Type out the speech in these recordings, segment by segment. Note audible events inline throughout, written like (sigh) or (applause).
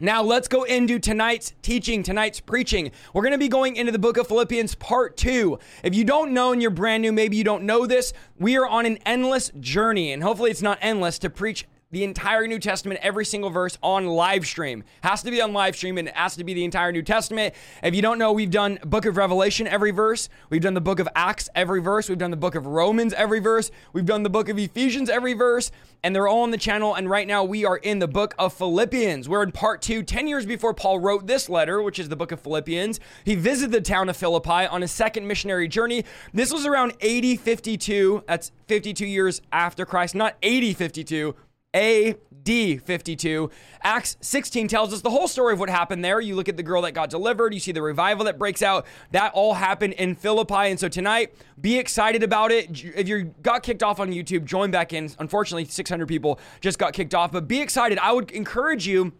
Now, let's go into tonight's teaching, tonight's preaching. We're going to be going into the book of Philippians, part two. If you don't know and you're brand new, maybe you don't know this, we are on an endless journey, and hopefully it's not endless to preach the entire New Testament, every single verse on live stream. Has to be on live stream and it has to be the entire New Testament. If you don't know, we've done book of Revelation every verse. We've done the book of Acts every verse. We've done the book of Romans every verse. We've done the book of Ephesians every verse. And they're all on the channel. And right now we are in the book of Philippians. We're in part two, 10 years before Paul wrote this letter, which is the book of Philippians. He visited the town of Philippi on his second missionary journey. This was around 80 52. That's 52 years after Christ, not 80 52 AD 52. Acts 16 tells us the whole story of what happened there. You look at the girl that got delivered, you see the revival that breaks out. That all happened in Philippi. And so tonight, be excited about it. If you got kicked off on YouTube, join back in. Unfortunately, 600 people just got kicked off, but be excited. I would encourage you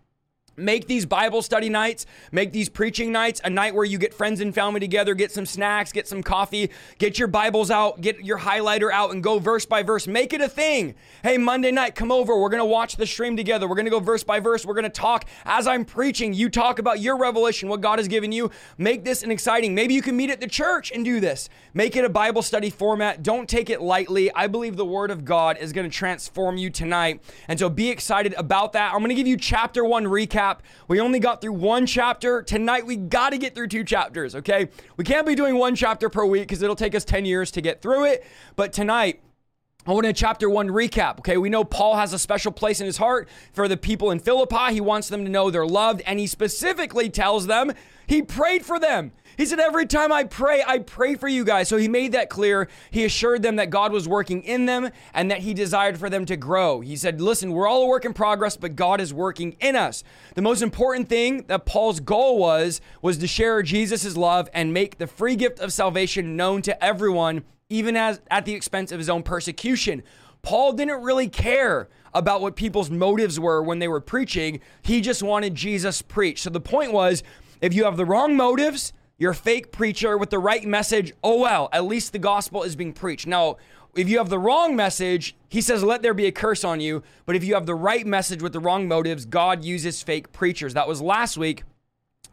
Make these Bible study nights, make these preaching nights a night where you get friends and family together, get some snacks, get some coffee, get your Bibles out, get your highlighter out, and go verse by verse. Make it a thing. Hey, Monday night, come over. We're going to watch the stream together. We're going to go verse by verse. We're going to talk as I'm preaching. You talk about your revelation, what God has given you. Make this an exciting. Maybe you can meet at the church and do this. Make it a Bible study format. Don't take it lightly. I believe the Word of God is going to transform you tonight. And so be excited about that. I'm going to give you chapter one recap recap. We only got through one chapter. Tonight, we got to get through two chapters, okay? We can't be doing one chapter per week because it'll take us 10 years to get through it. But tonight, I want to chapter one recap. Okay, we know Paul has a special place in his heart for the people in Philippi. He wants them to know they're loved, and he specifically tells them he prayed for them. He said, Every time I pray, I pray for you guys. So he made that clear. He assured them that God was working in them and that he desired for them to grow. He said, Listen, we're all a work in progress, but God is working in us. The most important thing that Paul's goal was, was to share Jesus' love and make the free gift of salvation known to everyone, even as at the expense of his own persecution. Paul didn't really care about what people's motives were when they were preaching. He just wanted Jesus preached. So the point was if you have the wrong motives, you're a fake preacher with the right message. Oh, well, at least the gospel is being preached. Now, if you have the wrong message, he says, let there be a curse on you. But if you have the right message with the wrong motives, God uses fake preachers. That was last week.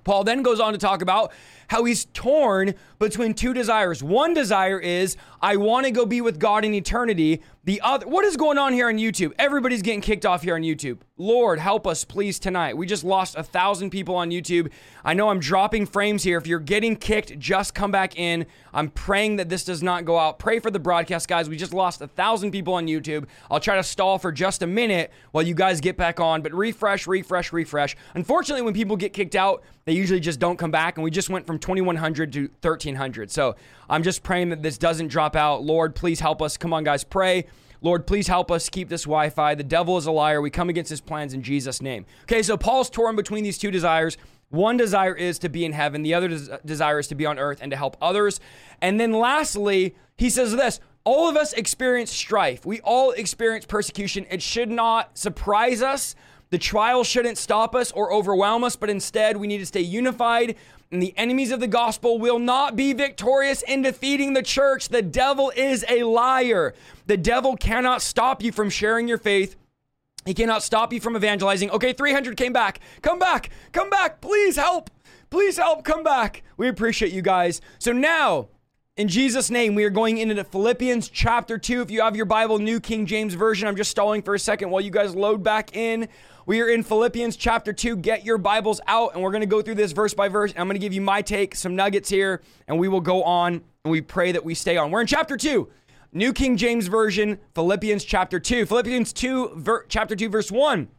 Paul then goes on to talk about how he's torn between two desires. One desire is, I want to go be with God in eternity. The other, what is going on here on YouTube? Everybody's getting kicked off here on YouTube. Lord, help us, please, tonight. We just lost a thousand people on YouTube. I know I'm dropping frames here. If you're getting kicked, just come back in. I'm praying that this does not go out. Pray for the broadcast, guys. We just lost a thousand people on YouTube. I'll try to stall for just a minute while you guys get back on, but refresh, refresh, refresh. Unfortunately, when people get kicked out, they usually just don't come back, and we just went from 2100 to 1300. So I'm just praying that this doesn't drop out. Lord, please help us. Come on, guys, pray. Lord, please help us keep this Wi Fi. The devil is a liar. We come against his plans in Jesus' name. Okay, so Paul's torn between these two desires. One desire is to be in heaven, the other des- desire is to be on earth and to help others. And then lastly, he says this all of us experience strife. We all experience persecution. It should not surprise us. The trial shouldn't stop us or overwhelm us, but instead we need to stay unified and the enemies of the gospel will not be victorious in defeating the church. The devil is a liar. The devil cannot stop you from sharing your faith. He cannot stop you from evangelizing. Okay, 300 came back. Come back. Come back. Please help. Please help. Come back. We appreciate you guys. So now, in Jesus' name, we are going into Philippians chapter 2. If you have your Bible, New King James Version, I'm just stalling for a second while you guys load back in. We are in Philippians chapter 2. Get your Bibles out, and we're going to go through this verse by verse. I'm going to give you my take, some nuggets here, and we will go on and we pray that we stay on. We're in chapter 2. New King James Version, Philippians chapter 2. Philippians 2, ver- chapter 2, verse 1.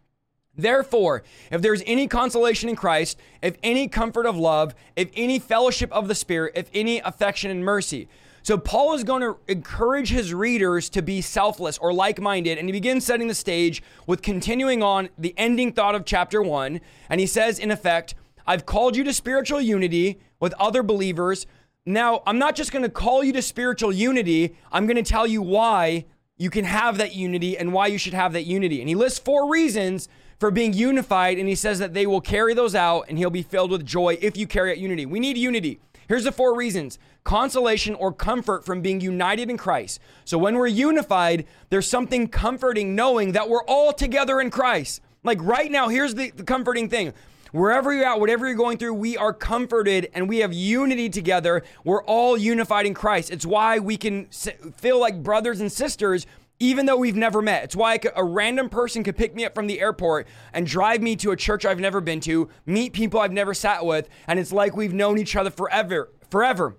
Therefore, if there's any consolation in Christ, if any comfort of love, if any fellowship of the Spirit, if any affection and mercy, so Paul is going to encourage his readers to be selfless or like-minded and he begins setting the stage with continuing on the ending thought of chapter 1 and he says in effect, I've called you to spiritual unity with other believers. Now, I'm not just going to call you to spiritual unity, I'm going to tell you why you can have that unity and why you should have that unity. And he lists four reasons for being unified, and he says that they will carry those out and he'll be filled with joy if you carry out unity. We need unity. Here's the four reasons consolation or comfort from being united in Christ. So when we're unified, there's something comforting knowing that we're all together in Christ. Like right now, here's the, the comforting thing. Wherever you're at, whatever you're going through, we are comforted and we have unity together. We're all unified in Christ. It's why we can feel like brothers and sisters even though we've never met. It's why a random person could pick me up from the airport and drive me to a church I've never been to, meet people I've never sat with, and it's like we've known each other forever. Forever.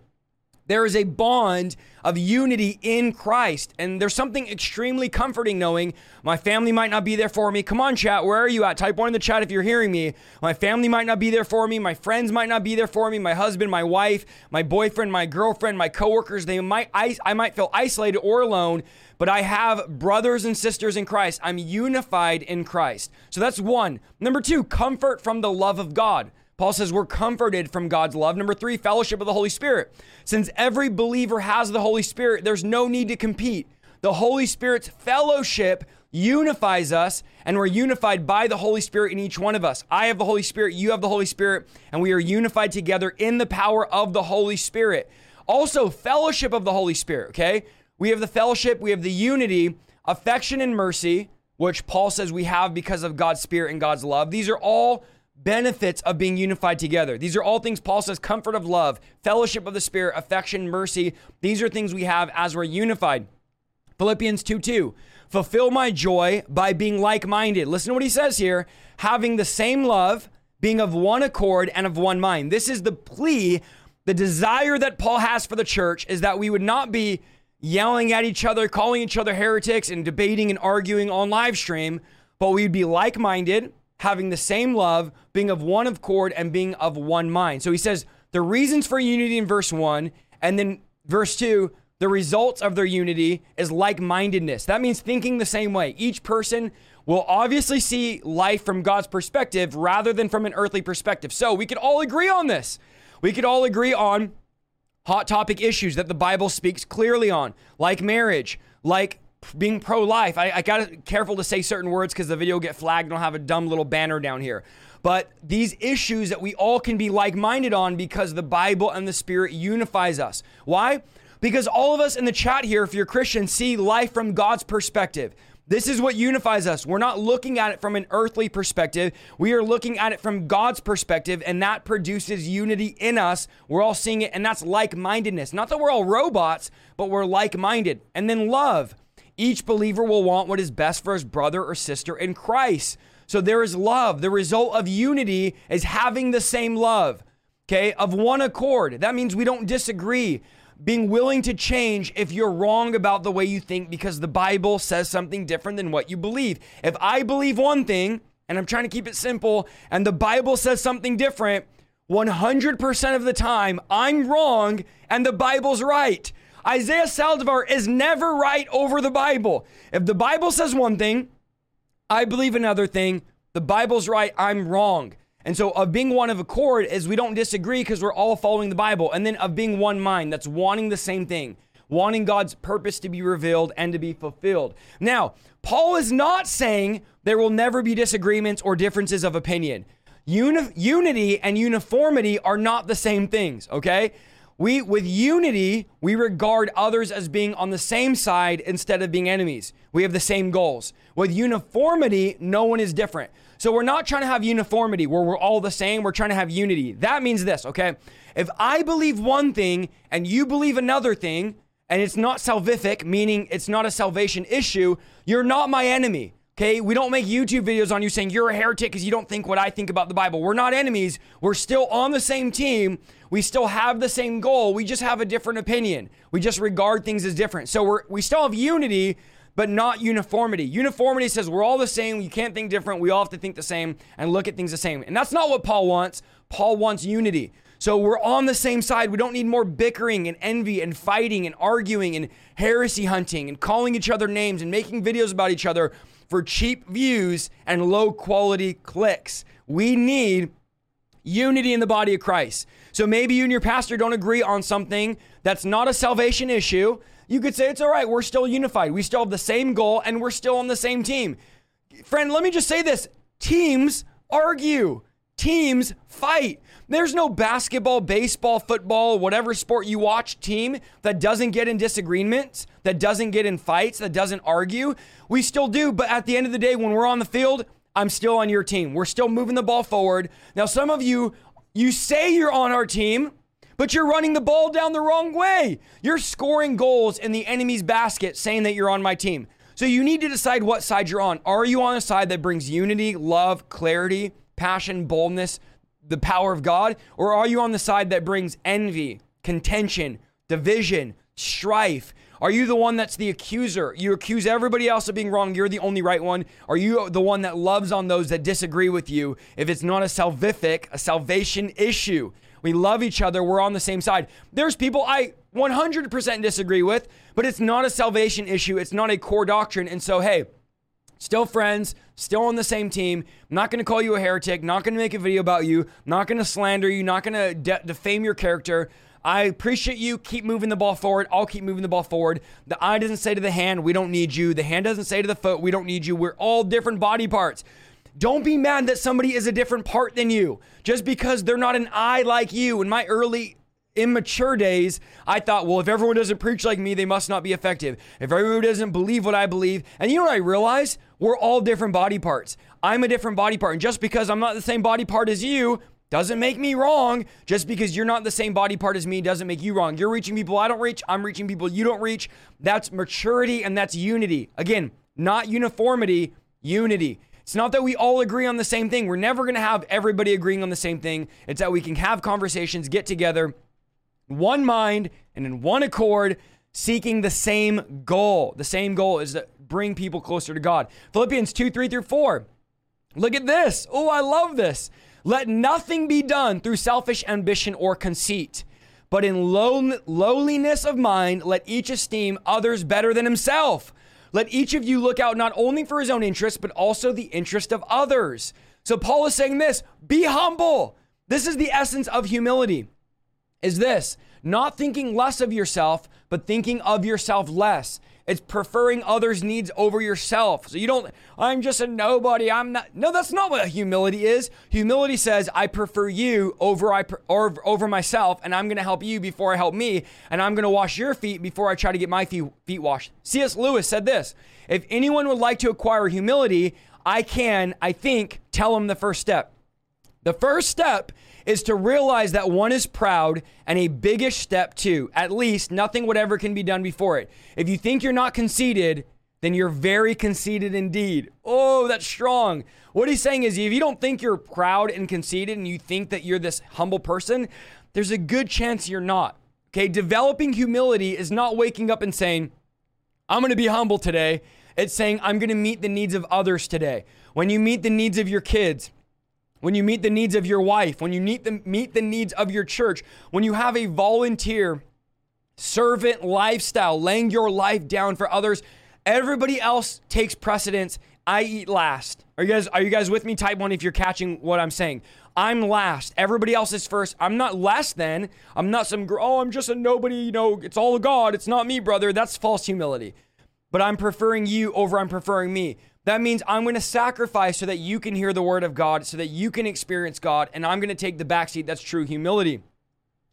There is a bond of unity in Christ. And there's something extremely comforting knowing my family might not be there for me. Come on, chat. Where are you at? Type one in the chat if you're hearing me. My family might not be there for me. My friends might not be there for me. My husband, my wife, my boyfriend, my girlfriend, my coworkers, they might, I, I might feel isolated or alone, but I have brothers and sisters in Christ. I'm unified in Christ. So that's one. Number two, comfort from the love of God. Paul says we're comforted from God's love. Number three, fellowship of the Holy Spirit. Since every believer has the Holy Spirit, there's no need to compete. The Holy Spirit's fellowship unifies us, and we're unified by the Holy Spirit in each one of us. I have the Holy Spirit, you have the Holy Spirit, and we are unified together in the power of the Holy Spirit. Also, fellowship of the Holy Spirit, okay? We have the fellowship, we have the unity, affection, and mercy, which Paul says we have because of God's Spirit and God's love. These are all benefits of being unified together. These are all things Paul says comfort of love, fellowship of the Spirit, affection, mercy. These are things we have as we're unified. Philippians 2 2. Fulfill my joy by being like minded. Listen to what he says here having the same love, being of one accord and of one mind. This is the plea, the desire that Paul has for the church is that we would not be yelling at each other, calling each other heretics, and debating and arguing on live stream, but we'd be like minded having the same love, being of one accord, and being of one mind. So he says the reasons for unity in verse one, and then verse two, the results of their unity is like mindedness. That means thinking the same way. Each person will obviously see life from God's perspective rather than from an earthly perspective. So we could all agree on this. We could all agree on hot topic issues that the Bible speaks clearly on, like marriage, like being pro-life. I, I gotta careful to say certain words because the video will get flagged. I don't have a dumb little banner down here. But these issues that we all can be like-minded on because the Bible and the Spirit unifies us. Why? Because all of us in the chat here, if you're Christian, see life from God's perspective. This is what unifies us. We're not looking at it from an earthly perspective. We are looking at it from God's perspective, and that produces unity in us. We're all seeing it, and that's like mindedness. Not that we're all robots, but we're like minded. And then love. Each believer will want what is best for his brother or sister in Christ. So there is love. The result of unity is having the same love, okay, of one accord. That means we don't disagree. Being willing to change if you're wrong about the way you think because the Bible says something different than what you believe. If I believe one thing, and I'm trying to keep it simple, and the Bible says something different, 100% of the time, I'm wrong and the Bible's right. Isaiah Saldivar is never right over the Bible. If the Bible says one thing, I believe another thing. The Bible's right, I'm wrong. And so, of being one of accord is we don't disagree because we're all following the Bible. And then of being one mind, that's wanting the same thing, wanting God's purpose to be revealed and to be fulfilled. Now, Paul is not saying there will never be disagreements or differences of opinion. Uni- unity and uniformity are not the same things, okay? We, with unity, we regard others as being on the same side instead of being enemies. We have the same goals. With uniformity, no one is different. So we're not trying to have uniformity where we're all the same. We're trying to have unity. That means this, okay? If I believe one thing and you believe another thing, and it's not salvific, meaning it's not a salvation issue, you're not my enemy. Okay, we don't make YouTube videos on you saying you're a heretic because you don't think what I think about the Bible. We're not enemies. We're still on the same team. We still have the same goal. We just have a different opinion. We just regard things as different. So we're we still have unity, but not uniformity. Uniformity says we're all the same. You can't think different. We all have to think the same and look at things the same. And that's not what Paul wants. Paul wants unity. So we're on the same side. We don't need more bickering and envy and fighting and arguing and heresy hunting and calling each other names and making videos about each other for cheap views and low quality clicks. We need unity in the body of Christ. So maybe you and your pastor don't agree on something that's not a salvation issue. you could say it's all right. We're still unified. We still have the same goal and we're still on the same team. Friend, let me just say this teams argue, teams fight. There's no basketball, baseball, football, whatever sport you watch team that doesn't get in disagreements, that doesn't get in fights, that doesn't argue. We still do, but at the end of the day, when we're on the field, I'm still on your team. We're still moving the ball forward. Now, some of you, you say you're on our team, but you're running the ball down the wrong way. You're scoring goals in the enemy's basket saying that you're on my team. So you need to decide what side you're on. Are you on a side that brings unity, love, clarity, passion, boldness, the power of God? Or are you on the side that brings envy, contention, division, strife? Are you the one that's the accuser? You accuse everybody else of being wrong. You're the only right one. Are you the one that loves on those that disagree with you if it's not a salvific, a salvation issue? We love each other. We're on the same side. There's people I 100% disagree with, but it's not a salvation issue. It's not a core doctrine. And so, hey, still friends, still on the same team. I'm not going to call you a heretic, not going to make a video about you, not going to slander you, not going to de- defame your character. I appreciate you. Keep moving the ball forward. I'll keep moving the ball forward. The eye doesn't say to the hand, we don't need you. The hand doesn't say to the foot, we don't need you. We're all different body parts. Don't be mad that somebody is a different part than you just because they're not an eye like you. In my early immature days, I thought, well, if everyone doesn't preach like me, they must not be effective. If everyone doesn't believe what I believe, and you know what I realized? We're all different body parts. I'm a different body part. And just because I'm not the same body part as you doesn't make me wrong. Just because you're not the same body part as me doesn't make you wrong. You're reaching people I don't reach. I'm reaching people you don't reach. That's maturity and that's unity. Again, not uniformity, unity. It's not that we all agree on the same thing. We're never going to have everybody agreeing on the same thing. It's that we can have conversations, get together, one mind and in one accord, seeking the same goal. The same goal is to bring people closer to God. Philippians 2 3 through 4. Look at this. Oh, I love this. Let nothing be done through selfish ambition or conceit, but in low, lowliness of mind, let each esteem others better than himself. Let each of you look out not only for his own interest, but also the interest of others. So Paul is saying this be humble. This is the essence of humility. Is this not thinking less of yourself, but thinking of yourself less. It's preferring others' needs over yourself. So you don't, I'm just a nobody. I'm not. No, that's not what humility is. Humility says, I prefer you over I or over myself, and I'm going to help you before I help me, and I'm going to wash your feet before I try to get my feet, feet washed. C.S. Lewis said this: If anyone would like to acquire humility, I can, I think, tell him the first step. The first step is to realize that one is proud and a biggish step too. At least nothing whatever can be done before it. If you think you're not conceited, then you're very conceited indeed. Oh, that's strong. What he's saying is if you don't think you're proud and conceited and you think that you're this humble person, there's a good chance you're not. Okay, developing humility is not waking up and saying, I'm to be humble today. It's saying, I'm to meet the needs of others today. When you meet the needs of your kids, when you meet the needs of your wife, when you meet the, meet the needs of your church, when you have a volunteer servant lifestyle, laying your life down for others, everybody else takes precedence. I eat last. Are you guys are you guys with me? Type 1 if you're catching what I'm saying. I'm last. Everybody else is first. I'm not less than. I'm not some oh, I'm just a nobody, you know, it's all God. It's not me, brother. That's false humility. But I'm preferring you over I'm preferring me. That means I'm going to sacrifice so that you can hear the word of God, so that you can experience God, and I'm going to take the backseat. That's true humility.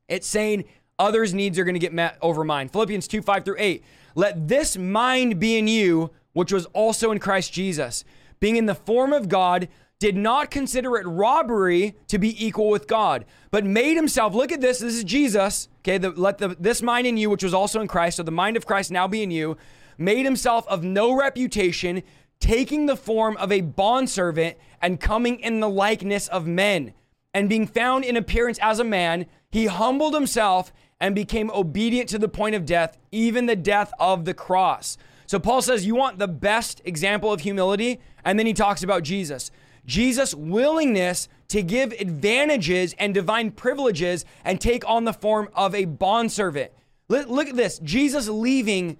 It's saying others' needs are going to get met over mine. Philippians 2 5 through 8. Let this mind be in you, which was also in Christ Jesus, being in the form of God, did not consider it robbery to be equal with God, but made himself, look at this, this is Jesus, okay, the, let the, this mind in you, which was also in Christ, so the mind of Christ now be in you, made himself of no reputation taking the form of a bondservant and coming in the likeness of men. And being found in appearance as a man, he humbled himself and became obedient to the point of death, even the death of the cross. So Paul says, You want the best example of humility? And then he talks about Jesus. Jesus' willingness to give advantages and divine privileges and take on the form of a bondservant. Look at this Jesus leaving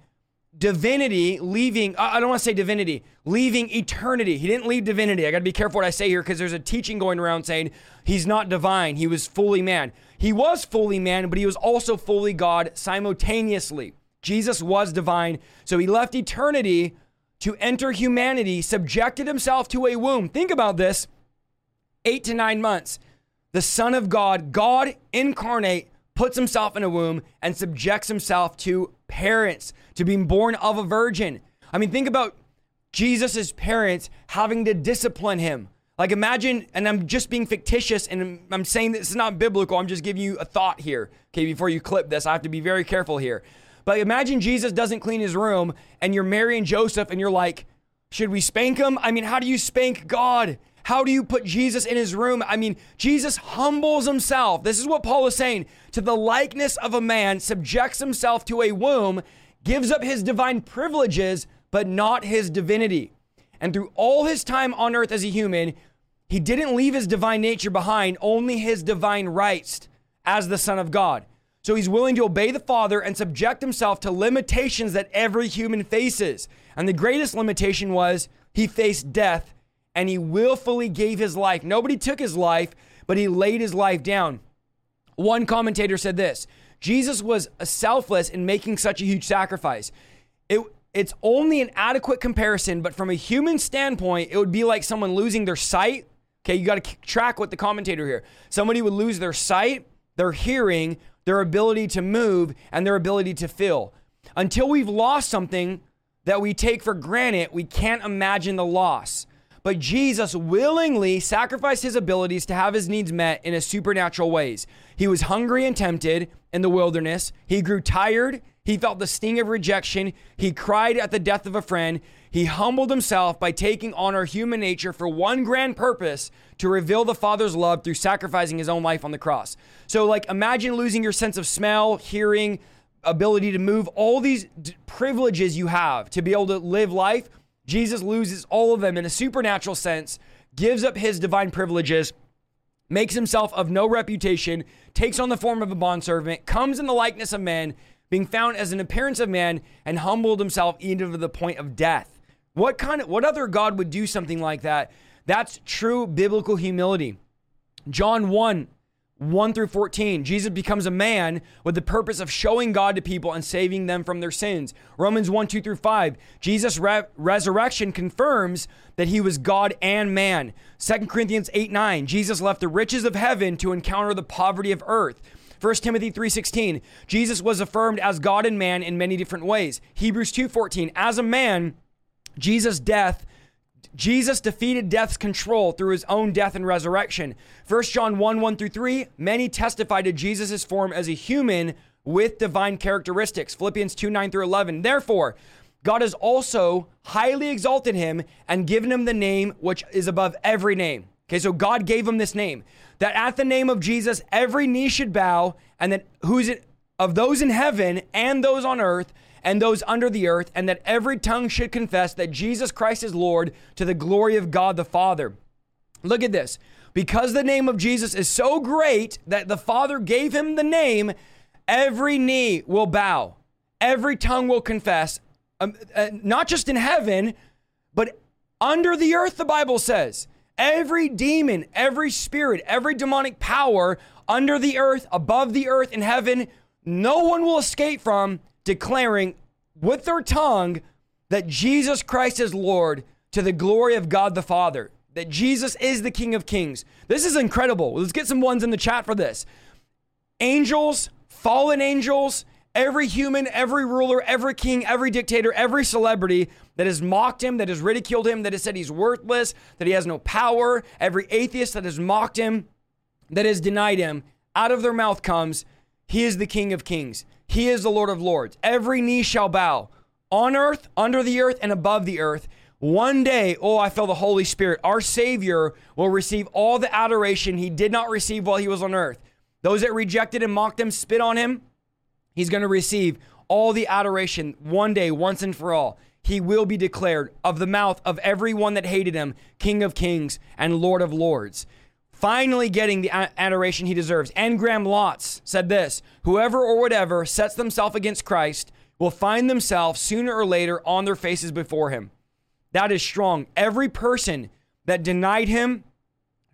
divinity leaving, I don't want to say divinity, leaving eternity. He didn't leave divinity. I got to be careful what I say here because there's a teaching going around saying he's not divine. He was fully man. He was fully man, but he was also fully God simultaneously. Jesus was divine. So he left eternity to enter humanity, subjected himself to a womb. Think about this eight to nine months. The Son of God, God incarnate, puts himself in a womb and subjects himself to parents, to being born of a virgin. I mean, think about Jesus' parents having to discipline him. Like, imagine, and I'm just being fictitious and I'm saying this is not biblical. I'm just giving you a thought here. Okay, before you clip this, I have to be very careful here. But imagine Jesus doesn't clean his room and you're Mary and Joseph and you're like, should we spank him? I mean, how do you spank God? How do you put Jesus in his room? I mean, Jesus humbles himself. This is what Paul is saying to the likeness of a man, subjects himself to a womb, gives up his divine privileges, but not his divinity. And through all his time on earth as a human, he didn't leave his divine nature behind, only his divine rights as the Son of God. So he's willing to obey the Father and subject himself to limitations that every human faces. And the greatest limitation was he faced death and he willfully gave his life. Nobody took his life, but he laid his life down. One commentator said this Jesus was selfless in making such a huge sacrifice. It, it's only an adequate comparison, but from a human standpoint, it would be like someone losing their sight. Okay, you got to track with the commentator here. Somebody would lose their sight, their hearing, their ability to move, and their ability to feel. Until we've lost something that we take for granted, we can't imagine the loss. But Jesus willingly sacrificed his abilities to have his needs met in a supernatural ways. He was hungry and tempted in the wilderness. He grew tired. He felt the sting of rejection. He cried at the death of a friend. He humbled himself by taking on our human nature for one grand purpose to reveal the Father's love through sacrificing his own life on the cross. So, like, imagine losing your sense of smell, hearing, ability to move, all these d- privileges you have to be able to live life Jesus loses all of them in a supernatural sense, gives up his divine privileges, makes himself of no reputation, takes on the form of a bondservant, comes in the likeness of man, being found as an appearance of man, and humbled himself even to the point of death. What kind of what other God would do something like that? That's true biblical humility. John 1 1 through 14, Jesus becomes a man with the purpose of showing God to people and saving them from their sins. Romans 1 2 through 5, Jesus' re- resurrection confirms that he was God and man. 2 Corinthians 8 9, Jesus left the riches of heaven to encounter the poverty of earth. 1 Timothy 3:16 Jesus was affirmed as God and man in many different ways. Hebrews 2:14 As a man Jesus' death Jesus defeated death's control through his own death and resurrection. 1 John 1 1 through 3, many testify to Jesus' form as a human with divine characteristics. Philippians 2 9 through 11. Therefore, God has also highly exalted him and given him the name which is above every name. Okay, so God gave him this name that at the name of Jesus, every knee should bow, and that who's it of those in heaven and those on earth and those under the earth, and that every tongue should confess that Jesus Christ is Lord to the glory of God the Father. Look at this. Because the name of Jesus is so great that the Father gave him the name, every knee will bow, every tongue will confess, um, uh, not just in heaven, but under the earth, the Bible says. Every demon, every spirit, every demonic power under the earth, above the earth, in heaven, no one will escape from declaring with their tongue that Jesus Christ is Lord to the glory of God the Father, that Jesus is the King of Kings. This is incredible. Let's get some ones in the chat for this. Angels, fallen angels, every human, every ruler, every king, every dictator, every celebrity that has mocked him, that has ridiculed him, that has said he's worthless, that he has no power, every atheist that has mocked him, that has denied him, out of their mouth comes, He is the King of Kings. He is the Lord of Lords. Every knee shall bow on earth, under the earth, and above the earth. One day, oh, I feel the Holy Spirit. Our Savior will receive all the adoration he did not receive while he was on earth. Those that rejected and mocked him, spit on him, he's going to receive all the adoration one day, once and for all. He will be declared of the mouth of everyone that hated him, King of kings and Lord of lords finally getting the adoration he deserves. Anne Graham Lotz said this Whoever or whatever sets themselves against Christ will find themselves sooner or later on their faces before him. That is strong. Every person that denied him,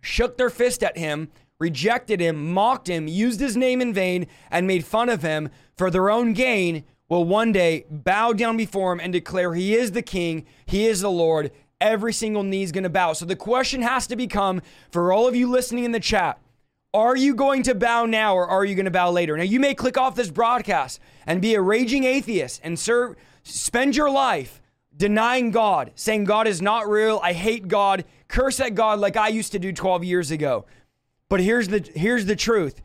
shook their fist at him, rejected him, mocked him, used his name in vain, and made fun of him for their own gain will one day bow down before him and declare he is the king, he is the Lord. Every single knee is going to bow. So the question has to become for all of you listening in the chat are you going to bow now or are you going to bow later? Now, you may click off this broadcast and be a raging atheist and serve, spend your life denying God, saying God is not real, I hate God, curse at God like I used to do 12 years ago. But here's the here's the truth.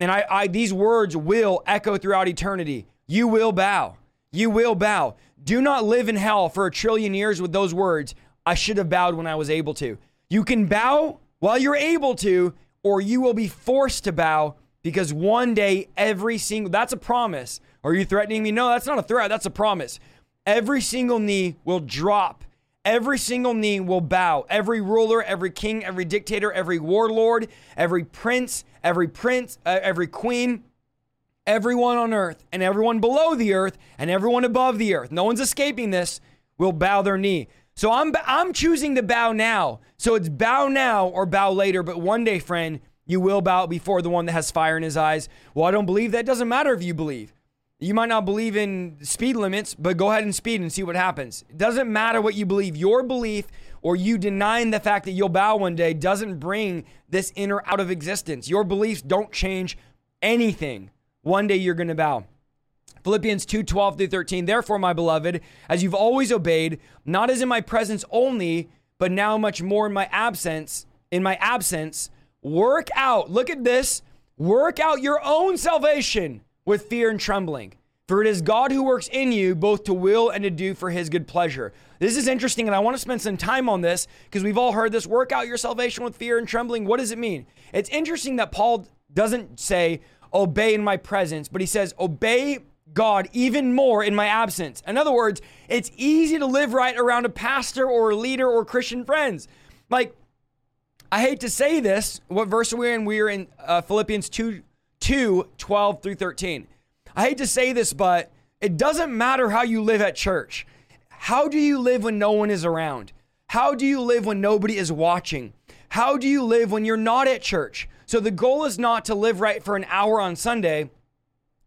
And I, I these words will echo throughout eternity. You will bow. You will bow. Do not live in hell for a trillion years with those words. I should have bowed when I was able to. You can bow while you're able to, or you will be forced to bow because one day every single that's a promise. Are you threatening me? No, that's not a threat. That's a promise. Every single knee will drop. Every single knee will bow. Every ruler, every king, every dictator, every warlord, every prince, every prince, uh, every queen, everyone on earth and everyone below the earth and everyone above the earth. No one's escaping this. Will bow their knee. So I'm I'm choosing to bow now. So it's bow now or bow later, but one day, friend, you will bow before the one that has fire in his eyes. Well, I don't believe that. Doesn't matter if you believe. You might not believe in speed limits, but go ahead and speed and see what happens. It doesn't matter what you believe. Your belief or you denying the fact that you'll bow one day doesn't bring this inner out of existence. Your beliefs don't change anything. One day you're going to bow. Philippians 2 12 through 13. Therefore, my beloved, as you've always obeyed, not as in my presence only, but now much more in my absence, in my absence, work out, look at this, work out your own salvation with fear and trembling. For it is God who works in you both to will and to do for his good pleasure. This is interesting, and I want to spend some time on this because we've all heard this work out your salvation with fear and trembling. What does it mean? It's interesting that Paul doesn't say, obey in my presence, but he says, obey God even more in my absence. In other words, it's easy to live right around a pastor or a leader or Christian friends. Like, I hate to say this. What verse are we in? We are in uh, Philippians 2, 2 12 through 13. I hate to say this, but it doesn't matter how you live at church. How do you live when no one is around? How do you live when nobody is watching? How do you live when you're not at church? So the goal is not to live right for an hour on Sunday.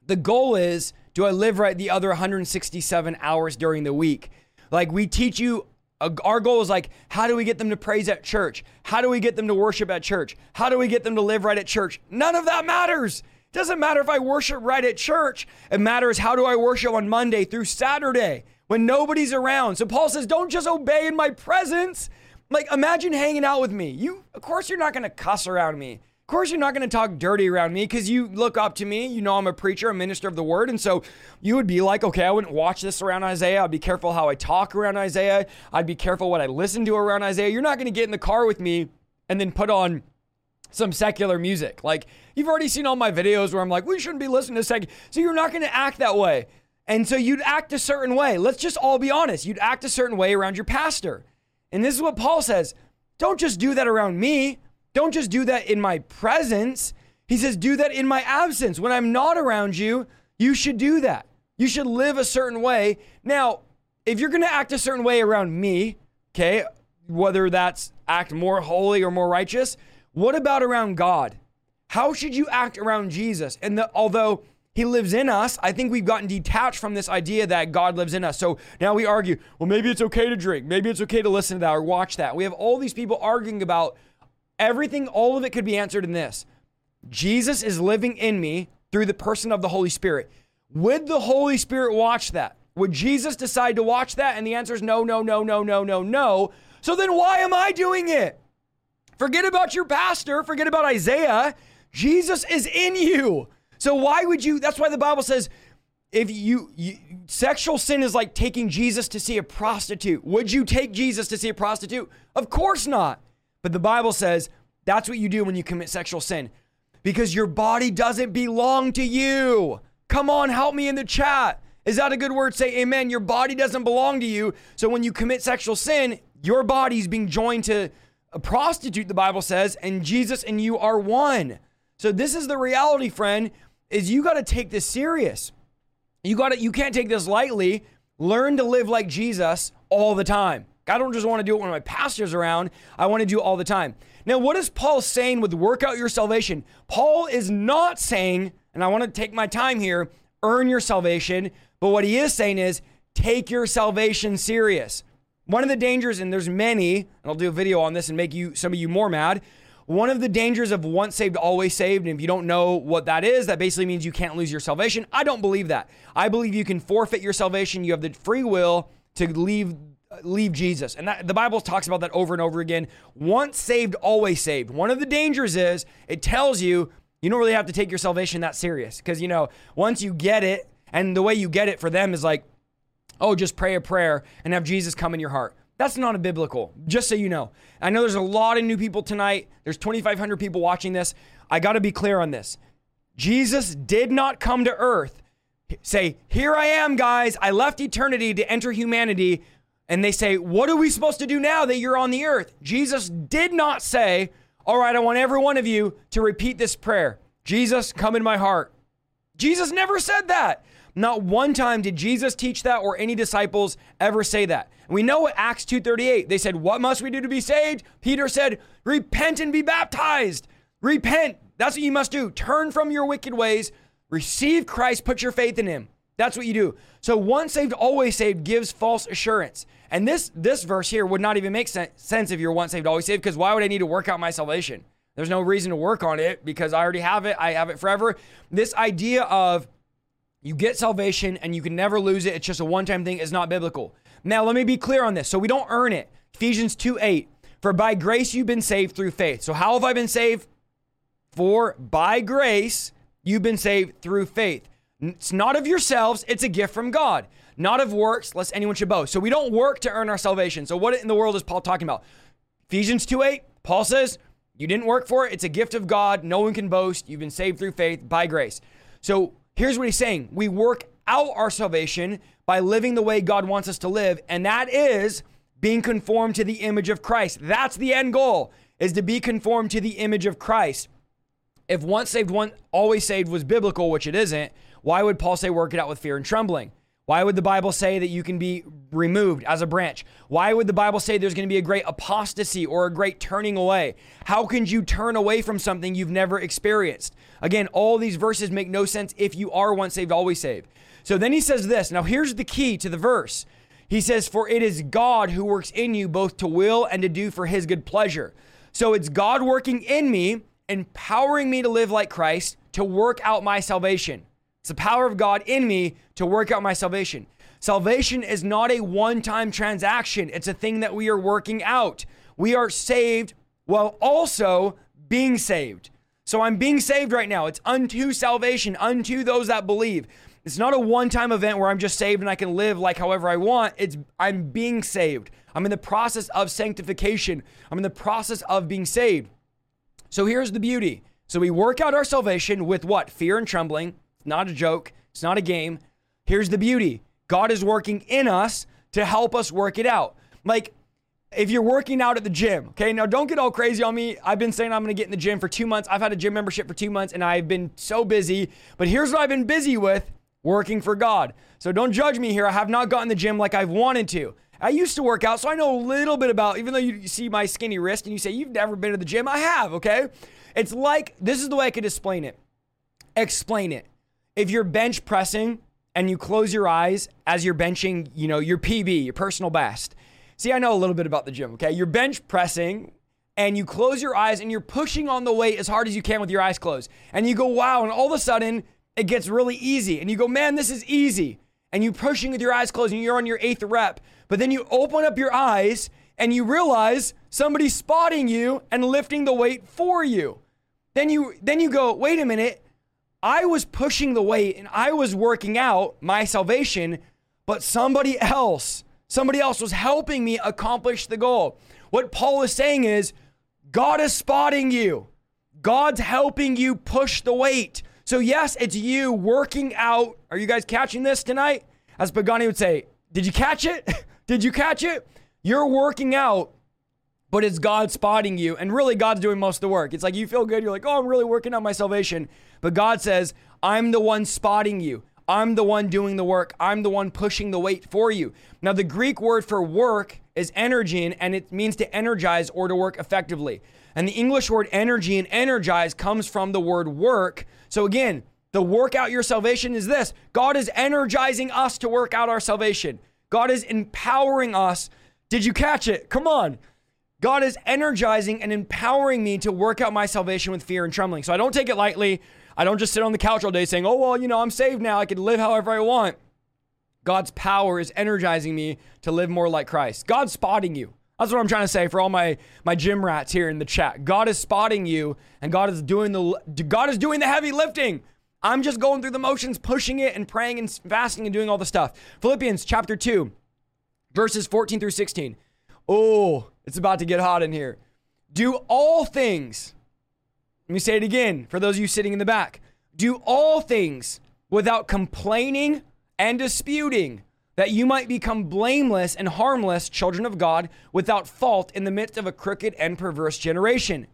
The goal is do I live right the other 167 hours during the week? Like we teach you uh, our goal is like, how do we get them to praise at church? How do we get them to worship at church? How do we get them to live right at church? None of that matters. It doesn't matter if I worship right at church. It matters how do I worship on Monday through Saturday when nobody's around. So Paul says, don't just obey in my presence. Like, imagine hanging out with me. You, of course, you're not going to cuss around me course you're not going to talk dirty around me because you look up to me. You know I'm a preacher, a minister of the word. And so you would be like, okay, I wouldn't watch this around Isaiah. I'd be careful how I talk around Isaiah. I'd be careful what I listen to around Isaiah. You're not going to get in the car with me and then put on some secular music. Like you've already seen all my videos where I'm like, we shouldn't be listening to secular. So you're not going to act that way. And so you'd act a certain way. Let's just all be honest. You'd act a certain way around your pastor. And this is what Paul says. Don't just do that around me. Don't just do that in my presence. He says, do that in my absence. When I'm not around you, you should do that. You should live a certain way. Now, if you're going to act a certain way around me, okay, whether that's act more holy or more righteous, what about around God? How should you act around Jesus? And the, although he lives in us, I think we've gotten detached from this idea that God lives in us. So now we argue, well, maybe it's okay to drink. Maybe it's okay to listen to that or watch that. We have all these people arguing about Everything, all of it could be answered in this Jesus is living in me through the person of the Holy Spirit. Would the Holy Spirit watch that? Would Jesus decide to watch that? And the answer is no, no, no, no, no, no, no. So then why am I doing it? Forget about your pastor, forget about Isaiah. Jesus is in you. So why would you? That's why the Bible says if you, you, sexual sin is like taking Jesus to see a prostitute. Would you take Jesus to see a prostitute? Of course not. But the Bible says that's what you do when you commit sexual sin because your body doesn't belong to you. Come on, help me in the chat. Is that a good word? Say amen. Your body doesn't belong to you. So when you commit sexual sin, your body's being joined to a prostitute, the Bible says, and Jesus and you are one. So this is the reality, friend, is you got to take this serious. You got to you can't take this lightly. Learn to live like Jesus all the time. I don't just want to do it when my pastor's around. I want to do it all the time. Now, what is Paul saying with work out your salvation? Paul is not saying, and I want to take my time here, earn your salvation, But what he is saying is take your salvation serious. One of the dangers, and there's many, and I'll do a video on this and make you some of you more mad. One of the dangers of once saved, always saved, and if you don't know what that is, that basically means you can't lose your salvation. I don't believe that. I believe you can forfeit your salvation. You have the free will to leave leave Jesus. And that, the Bible talks about that over and over again. Once saved, always saved. One of the dangers is it tells you you don't really have to take your salvation that serious because you know once you get it, and the way you get it for them is like, oh, just pray a prayer and have Jesus come in your heart. That's not a biblical, just so you know. I know there's a lot of new people tonight. There's 2,500 people watching this. I got to be clear on this. Jesus did not come to earth, say, Here I am, guys. I left eternity to enter humanity. And they say, What are we supposed to do now that you're on the earth? Jesus did not say, All right, I want every one of you to repeat this prayer Jesus, come in my heart. Jesus never said that. Not one time did Jesus teach that or any disciples ever say that. We know what Acts 2:38. They said, "What must we do to be saved?" Peter said, "Repent and be baptized." Repent. That's what you must do. Turn from your wicked ways, receive Christ, put your faith in him. That's what you do. So once saved, always saved gives false assurance. And this this verse here would not even make sense if you're once saved, always saved because why would I need to work out my salvation? There's no reason to work on it because I already have it. I have it forever. This idea of you get salvation and you can never lose it. It's just a one time thing. It's not biblical. Now, let me be clear on this. So we don't earn it. Ephesians 2 8. For by grace you've been saved through faith. So, how have I been saved? For by grace you've been saved through faith. It's not of yourselves, it's a gift from God, not of works, lest anyone should boast. So, we don't work to earn our salvation. So, what in the world is Paul talking about? Ephesians 2 8, Paul says, You didn't work for it. It's a gift of God. No one can boast. You've been saved through faith by grace. So, Here's what he's saying we work out our salvation by living the way God wants us to live, and that is being conformed to the image of Christ. That's the end goal, is to be conformed to the image of Christ. If once saved, one always saved was biblical, which it isn't, why would Paul say work it out with fear and trembling? Why would the Bible say that you can be removed as a branch? Why would the Bible say there's going to be a great apostasy or a great turning away? How can you turn away from something you've never experienced? Again, all these verses make no sense if you are once saved, always saved. So then he says this. Now, here's the key to the verse. He says, For it is God who works in you both to will and to do for his good pleasure. So it's God working in me, empowering me to live like Christ, to work out my salvation. It's the power of God in me to work out my salvation. Salvation is not a one time transaction, it's a thing that we are working out. We are saved while also being saved. So I'm being saved right now. It's unto salvation, unto those that believe. It's not a one-time event where I'm just saved and I can live like however I want. It's I'm being saved. I'm in the process of sanctification. I'm in the process of being saved. So here's the beauty. So we work out our salvation with what? Fear and trembling. It's not a joke. It's not a game. Here's the beauty God is working in us to help us work it out. Like, if you're working out at the gym, okay, now don't get all crazy on me. I've been saying I'm gonna get in the gym for two months. I've had a gym membership for two months and I've been so busy. But here's what I've been busy with working for God. So don't judge me here. I have not gotten the gym like I've wanted to. I used to work out, so I know a little bit about, even though you see my skinny wrist and you say you've never been to the gym, I have, okay? It's like this is the way I could explain it. Explain it if you're bench pressing and you close your eyes as you're benching, you know, your PB, your personal best. See, I know a little bit about the gym, okay? You're bench pressing and you close your eyes and you're pushing on the weight as hard as you can with your eyes closed. And you go, wow, and all of a sudden it gets really easy. And you go, man, this is easy. And you're pushing with your eyes closed and you're on your eighth rep. But then you open up your eyes and you realize somebody's spotting you and lifting the weight for you. Then you then you go, wait a minute, I was pushing the weight and I was working out my salvation, but somebody else, somebody else was helping me accomplish the goal. What Paul is saying is God is spotting you. God's helping you push the weight. So, yes, it's you working out. Are you guys catching this tonight? As Pagani would say, Did you catch it? (laughs) Did you catch it? You're working out, but it's God spotting you. And really, God's doing most of the work. It's like you feel good. You're like, Oh, I'm really working on my salvation. But God says, I'm the one spotting you. I'm the one doing the work. I'm the one pushing the weight for you. Now, the Greek word for work is energein, and it means to energize or to work effectively. And the English word energy and energize comes from the word work. So, again, the work out your salvation is this God is energizing us to work out our salvation. God is empowering us. Did you catch it? Come on. God is energizing and empowering me to work out my salvation with fear and trembling. So I don't take it lightly. I don't just sit on the couch all day saying, oh, well, you know, I'm saved now. I can live however I want. God's power is energizing me to live more like Christ. God's spotting you. That's what I'm trying to say for all my my gym rats here in the chat. God is spotting you and God is doing the God is doing the heavy lifting. I'm just going through the motions, pushing it and praying and fasting and doing all the stuff. Philippians chapter 2, verses 14 through 16. Oh, it's about to get hot in here. Do all things. Let me say it again for those of you sitting in the back. Do all things without complaining and disputing, that you might become blameless and harmless children of God without fault in the midst of a crooked and perverse generation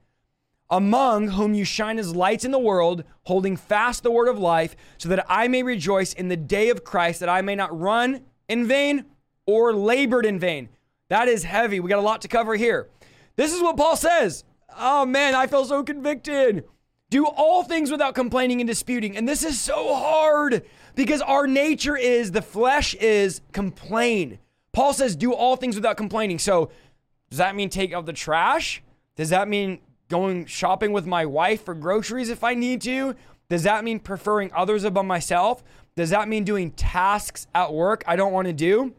among whom you shine as lights in the world, holding fast the word of life, so that I may rejoice in the day of Christ, that I may not run in vain or labored in vain. That is heavy. We got a lot to cover here. This is what Paul says. Oh man, I feel so convicted. Do all things without complaining and disputing. And this is so hard because our nature is, the flesh is complain. Paul says, do all things without complaining. So, does that mean take out the trash? Does that mean going shopping with my wife for groceries if I need to? Does that mean preferring others above myself? Does that mean doing tasks at work I don't want to do?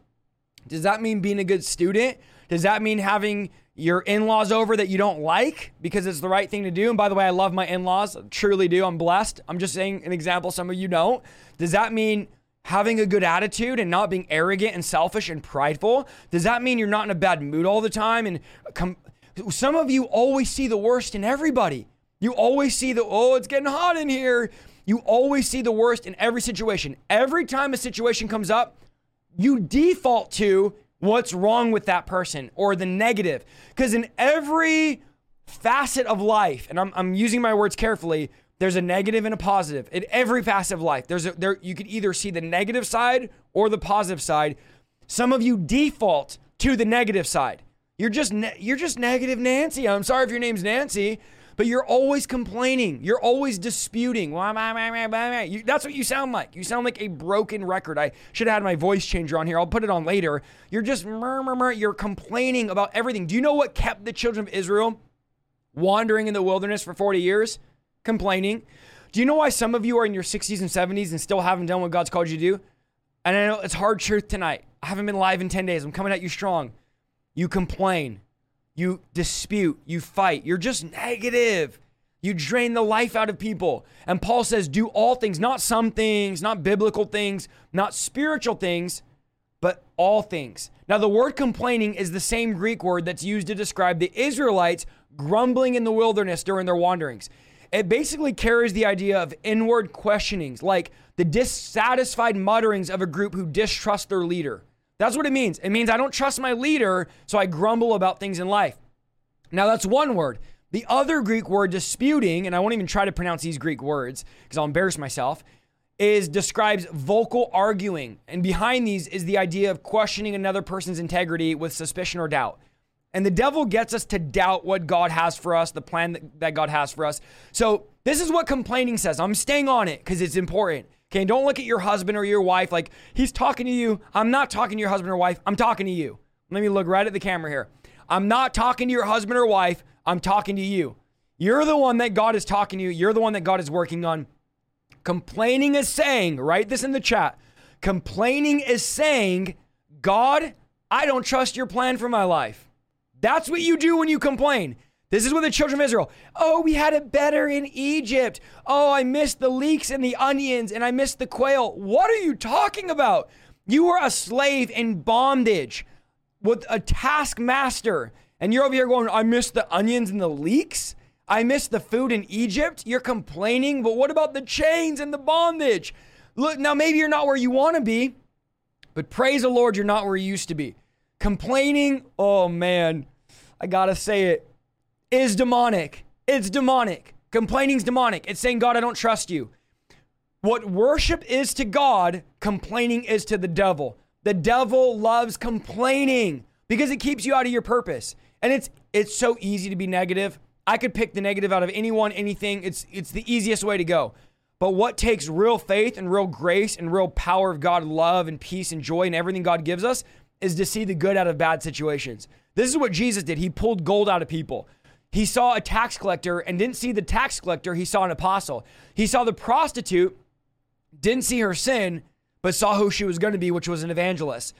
Does that mean being a good student? Does that mean having your in laws over that you don't like because it's the right thing to do? And by the way, I love my in laws, truly do. I'm blessed. I'm just saying an example, some of you don't. Does that mean having a good attitude and not being arrogant and selfish and prideful? Does that mean you're not in a bad mood all the time and com- some of you always see the worst in everybody. You always see the, oh, it's getting hot in here. You always see the worst in every situation. Every time a situation comes up, you default to what's wrong with that person or the negative. Because in every facet of life, and I'm, I'm using my words carefully, there's a negative and a positive. In every facet of life, there's a, there you could either see the negative side or the positive side. Some of you default to the negative side. You're just ne- you're just negative Nancy. I'm sorry if your name's Nancy, but you're always complaining. You're always disputing. that's what you sound like. You sound like a broken record. I should have had my voice changer on here. I'll put it on later. You're just murmur. You're complaining about everything. Do you know what kept the children of Israel wandering in the wilderness for 40 years? Complaining. Do you know why some of you are in your 60s and 70s and still haven't done what God's called you to do? And I know it's hard truth tonight. I haven't been live in 10 days. I'm coming at you strong. You complain, you dispute, you fight, you're just negative. You drain the life out of people. And Paul says, do all things, not some things, not biblical things, not spiritual things, but all things. Now, the word complaining is the same Greek word that's used to describe the Israelites grumbling in the wilderness during their wanderings. It basically carries the idea of inward questionings, like the dissatisfied mutterings of a group who distrust their leader. That's what it means. It means I don't trust my leader, so I grumble about things in life. Now, that's one word. The other Greek word, disputing, and I won't even try to pronounce these Greek words because I'll embarrass myself, is describes vocal arguing. And behind these is the idea of questioning another person's integrity with suspicion or doubt. And the devil gets us to doubt what God has for us, the plan that, God has for us. So, this is what complaining says. I'm staying on it because it's important. Okay, don't look at your husband or your wife like he's talking to you. I'm not talking to your husband or wife. I'm talking to you. Let me look right at the camera here. I'm not talking to your husband or wife. I'm talking to you. You're the one that God is talking to you. You're the one that God is working on. Complaining is saying, write this in the chat. Complaining is saying, God, I don't trust your plan for my life. That's what you do when you complain. This is what the children of Israel. Oh, we had it better in Egypt. Oh, I missed the leeks and the onions and I missed the quail. What are you talking about? You were a slave in bondage with a taskmaster. And you're over here going, I missed the onions and the leeks. I missed the food in Egypt. You're complaining, but what about the chains and the bondage? Look, now maybe you're not where you want to be, but praise the Lord, you're not where you used to be. Complaining, oh man, I gotta say it is demonic. It's demonic. Complaining's demonic. It's saying, God, I don't trust you. What worship is to God, complaining is to the devil. The devil loves complaining because it keeps you out of your purpose. And it's it's so easy to be negative. I could pick the negative out of anyone, anything. It's it's the easiest way to go. But what takes real faith and real grace and real power of God, love and peace and joy and everything God gives us is to see the good out of bad situations. This is what Jesus did. He pulled gold out of people. He saw a tax collector and didn't see the tax collector, he saw an apostle. He saw the prostitute, didn't see her sin, but saw who she was going to be, which was an evangelist.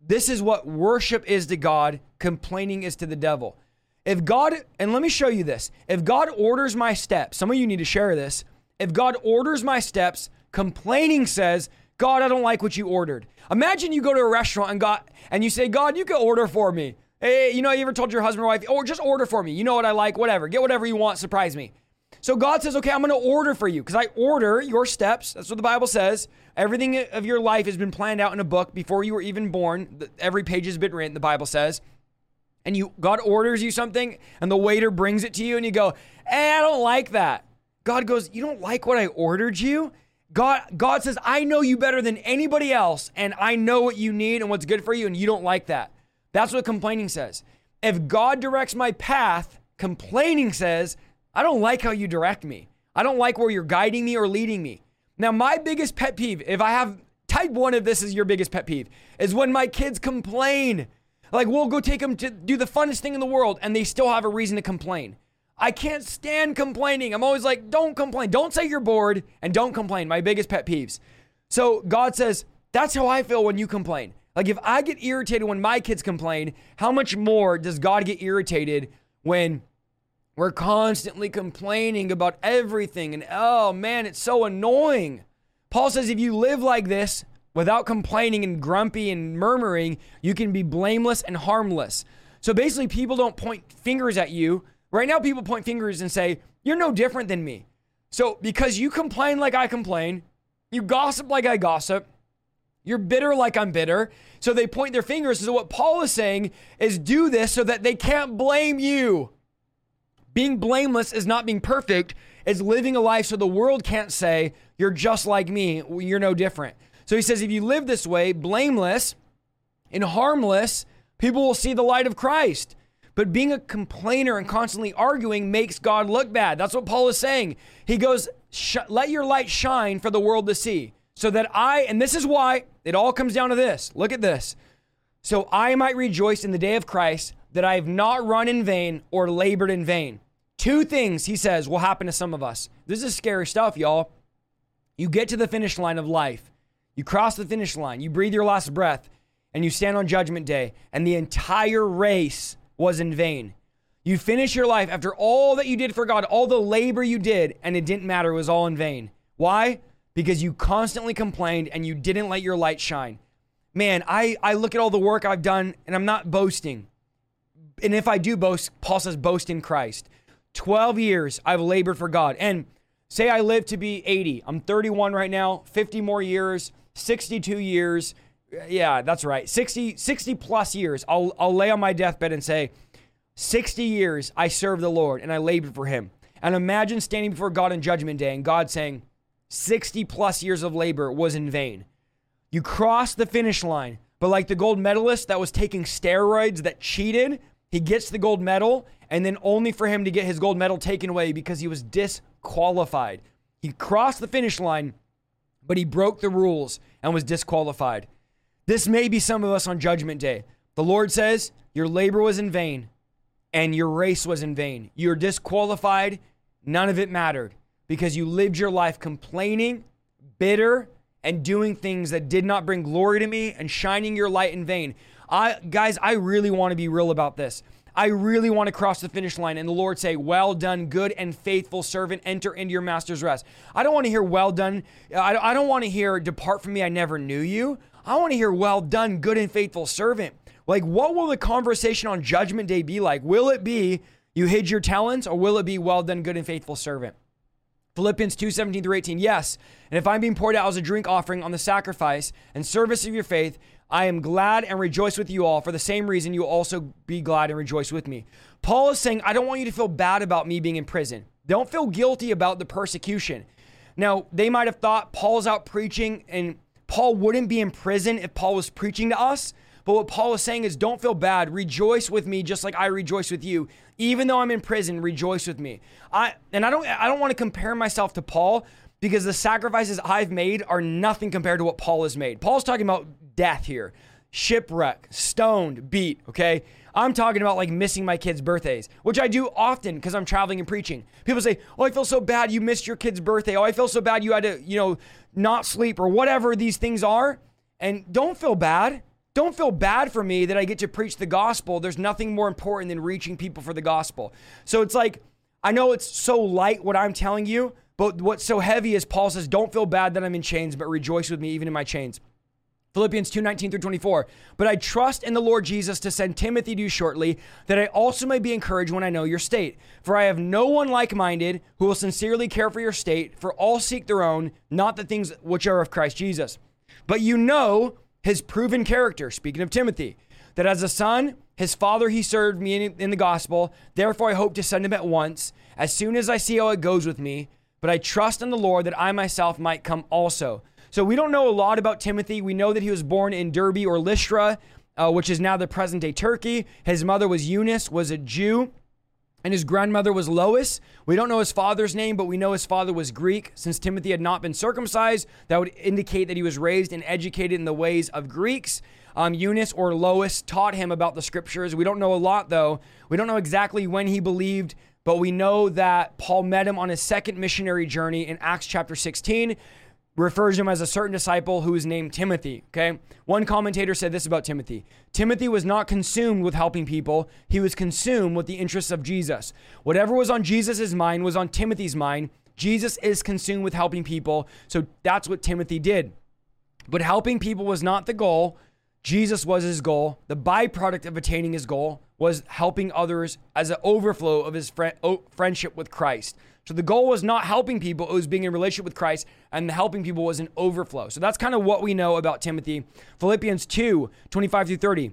This is what worship is to God, complaining is to the devil. If God, and let me show you this if God orders my steps, some of you need to share this. If God orders my steps, complaining says, God, I don't like what you ordered. Imagine you go to a restaurant and God and you say, God, you can order for me. Hey, you know, you ever told your husband or wife, or oh, just order for me. You know what I like, whatever. Get whatever you want, surprise me. So God says, okay, I'm going to order for you because I order your steps. That's what the Bible says. Everything of your life has been planned out in a book before you were even born. Every page has been written, the Bible says. And you God orders you something and the waiter brings it to you and you go, "Hey, I don't like that." God goes, "You don't like what I ordered you?" God God says, "I know you better than anybody else and I know what you need and what's good for you and you don't like that." That's what complaining says. If God directs my path, complaining says, I don't like how you direct me. I don't like where you're guiding me or leading me. Now, my biggest pet peeve, if I have type one of this is your biggest pet peeve, is when my kids complain. Like, we'll go take them to do the funnest thing in the world and they still have a reason to complain. I can't stand complaining. I'm always like, don't complain. Don't say you're bored and don't complain. My biggest pet peeves. So God says, that's how I feel when you complain. Like, if I get irritated when my kids complain, how much more does God get irritated when we're constantly complaining about everything? And oh man, it's so annoying. Paul says if you live like this without complaining and grumpy and murmuring, you can be blameless and harmless. So basically, people don't point fingers at you. Right now, people point fingers and say, You're no different than me. So because you complain like I complain, you gossip like I gossip, you're bitter like I'm bitter. So they point their fingers. So what Paul is saying is do this so that they can't blame you. Being blameless is not being perfect, it's living a life so the world can't say, you're just like me, you're no different. So he says, if you live this way, blameless and harmless, people will see the light of Christ. But being a complainer and constantly arguing makes God look bad. That's what Paul is saying. He goes, let your light shine for the world to see so that I, and this is why it all comes down to this. Look at this. So I might rejoice in the day of Christ that I have not run in vain or labored in vain. Two things, he says, will happen to some of us. This is scary stuff, y'all. You get to the finish line of life, you cross the finish line, you breathe your last breath, and you stand on Judgment Day, and the entire race was in vain. You finish your life after all that you did for God, all the labor you did, and it didn't matter, it was all in vain. Why? Because you constantly complained and you didn't let your light shine. Man, I, I look at all the work I've done and I'm not boasting. And if I do boast, Paul says, boast in Christ. 12 years I've labored for God. And say I live to be 80. I'm 31 right now, 50 more years, 62 years. Yeah, that's right. 60, 60 plus years. I'll, I'll lay on my deathbed and say, 60 years I served the Lord and I labored for him. And imagine standing before God in Judgment Day and God saying, 60 plus years of labor was in vain. You crossed the finish line, but like the gold medalist that was taking steroids that cheated, he gets the gold medal, and then only for him to get his gold medal taken away because he was disqualified. He crossed the finish line, but he broke the rules and was disqualified. This may be some of us on Judgment Day. The Lord says, Your labor was in vain and your race was in vain. You're disqualified. None of it mattered because you lived your life complaining, bitter, and doing things that did not bring glory to me and shining your light in vain. I guys, I really want to be real about this. I really want to cross the finish line and the Lord say, Well done, good and faithful servant, enter into your master's rest. I don't want to hear, Well done. I don't want to hear, Depart from me, I never knew you. I want to hear, Well done, good and faithful servant. Like, what will the conversation on Judgment Day be like? Will it be, You hid your talents, or will it be, Well done, good and faithful servant? Philippians 2 17 through 18. Yes, and if I'm being poured out as a drink offering on the sacrifice and service of your faith, I am glad and rejoice with you all. For the same reason, you also be glad and rejoice with me. Paul is saying, I don't want you to feel bad about me being in prison. Don't feel guilty about the persecution. Now, they might have thought Paul's out preaching and Paul wouldn't be in prison if Paul was preaching to us. But what Paul is saying is, don't feel bad. Rejoice with me, just like I rejoice with you. Even though I'm in prison, rejoice with me. I and I don't I don't want to compare myself to Paul, because the sacrifices I've made are nothing compared to what Paul has made. Paul's talking about death here, shipwreck, stoned, beat, okay? I'm talking about like missing my kids' birthdays, which I do often because I'm traveling and preaching. People say, Oh, I feel so bad you missed your kid's birthday. Oh, I feel so bad you had to, you know, not sleep or whatever these things are. And don't feel bad. Don't feel bad for me that I get to preach the gospel. There's nothing more important than reaching people for the gospel. So it's like, I know it's so light what I'm telling you, but what's so heavy is Paul says, Don't feel bad that I'm in chains, but rejoice with me even in my chains. Philippians 2 19 through 24. But I trust in the Lord Jesus to send Timothy to you shortly, that I also may be encouraged when I know your state. For I have no one like minded who will sincerely care for your state, for all seek their own, not the things which are of Christ Jesus. But you know his proven character, speaking of Timothy, that as a son, his father he served me in, in the gospel. Therefore, I hope to send him at once, as soon as I see how it goes with me. But I trust in the Lord that I myself might come also. So we don't know a lot about Timothy. We know that he was born in Derbe or Lystra, uh, which is now the present day Turkey. His mother was Eunice, was a Jew. And his grandmother was Lois. We don't know his father's name, but we know his father was Greek. Since Timothy had not been circumcised, that would indicate that he was raised and educated in the ways of Greeks. Um, Eunice or Lois taught him about the scriptures. We don't know a lot, though. We don't know exactly when he believed, but we know that Paul met him on his second missionary journey in Acts chapter 16 refers to him as a certain disciple who is named Timothy. Okay. One commentator said this about Timothy Timothy was not consumed with helping people, he was consumed with the interests of Jesus. Whatever was on Jesus' mind was on Timothy's mind. Jesus is consumed with helping people. So that's what Timothy did. But helping people was not the goal. Jesus was his goal. The byproduct of attaining his goal was helping others as an overflow of his friendship with Christ. So the goal was not helping people, it was being in relationship with Christ, and the helping people was an overflow. So that's kind of what we know about Timothy. Philippians 2 25 through 30.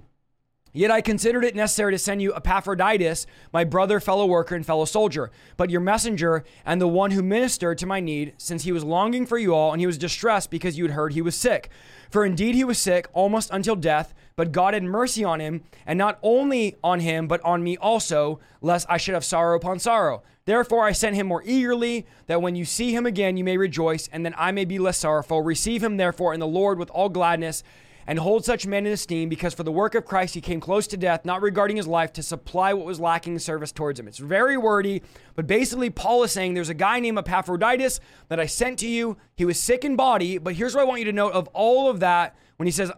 Yet I considered it necessary to send you Epaphroditus, my brother, fellow worker, and fellow soldier, but your messenger and the one who ministered to my need, since he was longing for you all, and he was distressed because you had heard he was sick. For indeed he was sick almost until death, but God had mercy on him, and not only on him, but on me also, lest I should have sorrow upon sorrow. Therefore, I sent him more eagerly, that when you see him again, you may rejoice, and then I may be less sorrowful. Receive him, therefore, in the Lord with all gladness, and hold such men in esteem, because for the work of Christ he came close to death, not regarding his life, to supply what was lacking in service towards him. It's very wordy, but basically, Paul is saying there's a guy named Epaphroditus that I sent to you. He was sick in body, but here's what I want you to note of all of that when he says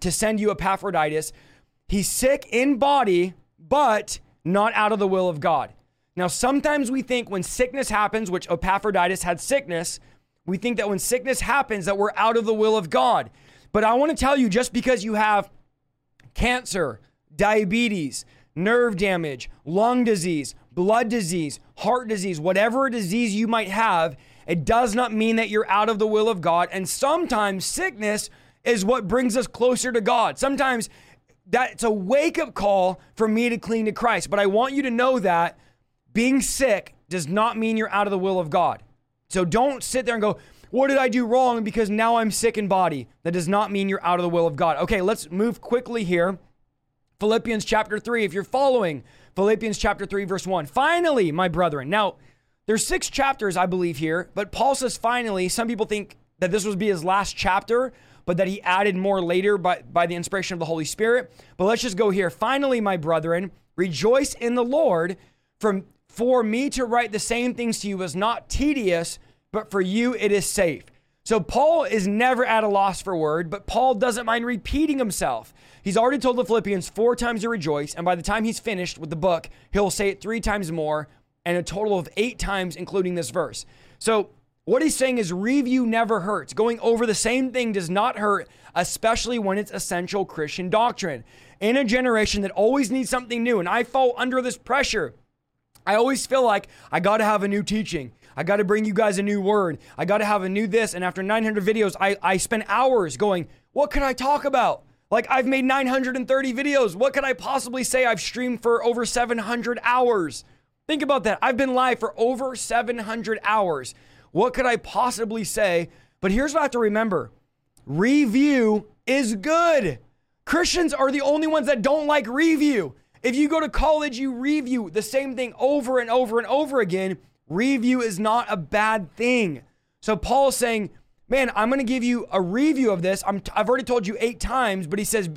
to send you Epaphroditus, he's sick in body, but not out of the will of God. Now, sometimes we think when sickness happens, which Epaphroditus had sickness, we think that when sickness happens that we're out of the will of God. But I want to tell you just because you have cancer, diabetes, nerve damage, lung disease, blood disease, heart disease, whatever disease you might have, it does not mean that you're out of the will of God. And sometimes sickness is what brings us closer to God. Sometimes that's a wake up call for me to cling to Christ. But I want you to know that being sick does not mean you're out of the will of God. So don't sit there and go, what did I do wrong because now I'm sick in body? That does not mean you're out of the will of God. Okay, let's move quickly here. Philippians chapter 3, if you're following, Philippians chapter 3, verse 1. Finally, my brethren. Now, there's six chapters, I believe, here, but Paul says finally. Some people think that this would be his last chapter, but that he added more later by, by the inspiration of the Holy Spirit. But let's just go here. Finally, my brethren, rejoice in the Lord. From for me to write the same things to you is not tedious, but for you it is safe. So Paul is never at a loss for word, but Paul doesn't mind repeating himself. He's already told the Philippians four times to rejoice, and by the time he's finished with the book, he'll say it three times more, and a total of eight times, including this verse. So what he's saying is review never hurts. Going over the same thing does not hurt, especially when it's essential Christian doctrine. In a generation that always needs something new, and I fall under this pressure I always feel like I got to have a new teaching. I got to bring you guys a new word. I got to have a new this. And after 900 videos, I, I spend hours going, what can I talk about? Like, I've made 930 videos. What could I possibly say? I've streamed for over 700 hours. Think about that. I've been live for over 700 hours. What could I possibly say? But here's what I have to remember review is good. Christians are the only ones that don't like review. If you go to college, you review the same thing over and over and over again. Review is not a bad thing. So Paul is saying, man, I'm going to give you a review of this. I've already told you eight times, but he says,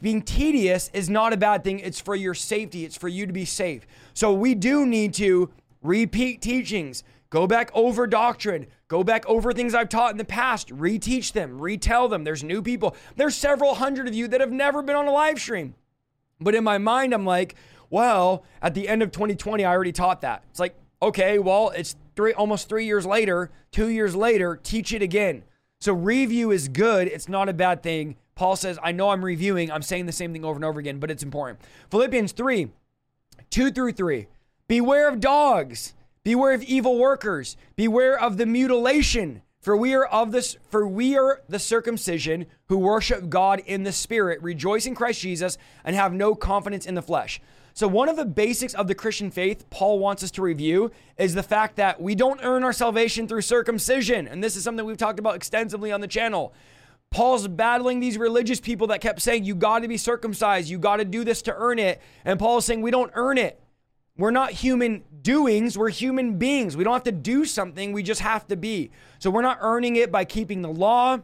being tedious is not a bad thing. It's for your safety, it's for you to be safe. So we do need to repeat teachings, go back over doctrine, go back over things I've taught in the past, reteach them, retell them. There's new people. There's several hundred of you that have never been on a live stream. But in my mind, I'm like, well, at the end of 2020, I already taught that. It's like, okay, well, it's three almost three years later, two years later, teach it again. So review is good. It's not a bad thing. Paul says, I know I'm reviewing, I'm saying the same thing over and over again, but it's important. Philippians 3, 2 through 3. Beware of dogs, beware of evil workers, beware of the mutilation. For we are of this, for we are the circumcision who worship God in the spirit, rejoice in Christ Jesus, and have no confidence in the flesh. So, one of the basics of the Christian faith Paul wants us to review is the fact that we don't earn our salvation through circumcision. And this is something we've talked about extensively on the channel. Paul's battling these religious people that kept saying, You got to be circumcised, you got to do this to earn it. And Paul is saying, We don't earn it. We're not human doings, we're human beings. We don't have to do something, we just have to be. So, we're not earning it by keeping the law,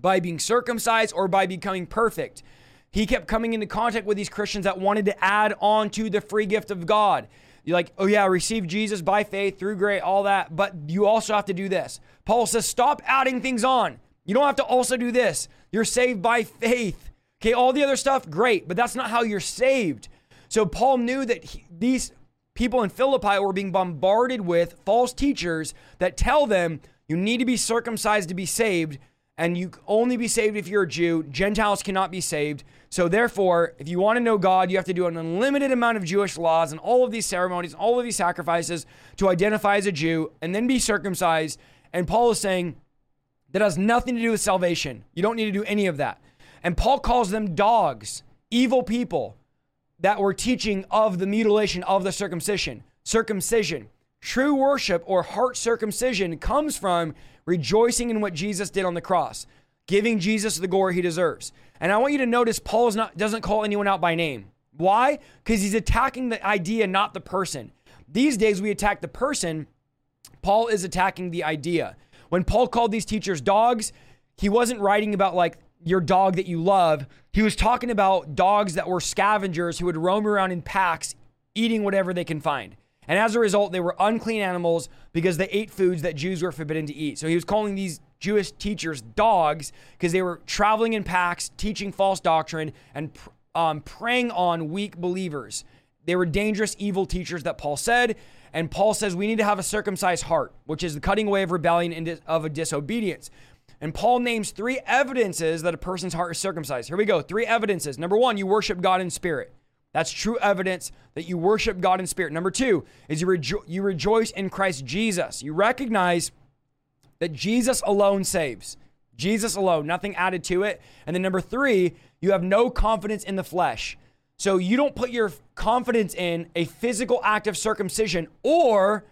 by being circumcised, or by becoming perfect. He kept coming into contact with these Christians that wanted to add on to the free gift of God. You're like, oh yeah, receive Jesus by faith through grace, all that, but you also have to do this. Paul says, stop adding things on. You don't have to also do this. You're saved by faith. Okay, all the other stuff, great, but that's not how you're saved. So Paul knew that he, these people in Philippi were being bombarded with false teachers that tell them you need to be circumcised to be saved, and you only be saved if you're a Jew. Gentiles cannot be saved. So, therefore, if you want to know God, you have to do an unlimited amount of Jewish laws and all of these ceremonies, all of these sacrifices to identify as a Jew and then be circumcised. And Paul is saying that has nothing to do with salvation. You don't need to do any of that. And Paul calls them dogs, evil people that were teaching of the mutilation of the circumcision. Circumcision. True worship or heart circumcision comes from rejoicing in what Jesus did on the cross, giving Jesus the glory he deserves. And I want you to notice Paul not, doesn't call anyone out by name. Why? Because he's attacking the idea, not the person. These days we attack the person. Paul is attacking the idea. When Paul called these teachers dogs, he wasn't writing about like your dog that you love. He was talking about dogs that were scavengers who would roam around in packs eating whatever they can find. And as a result, they were unclean animals because they ate foods that Jews were forbidden to eat. So he was calling these Jewish teachers dogs because they were traveling in packs, teaching false doctrine, and um, preying on weak believers. They were dangerous, evil teachers that Paul said. And Paul says we need to have a circumcised heart, which is the cutting away of rebellion and of a disobedience. And Paul names three evidences that a person's heart is circumcised. Here we go. Three evidences. Number one, you worship God in spirit. That's true evidence that you worship God in spirit. Number two is you, rejo- you rejoice in Christ Jesus. You recognize that Jesus alone saves. Jesus alone, nothing added to it. And then number three, you have no confidence in the flesh. So you don't put your confidence in a physical act of circumcision or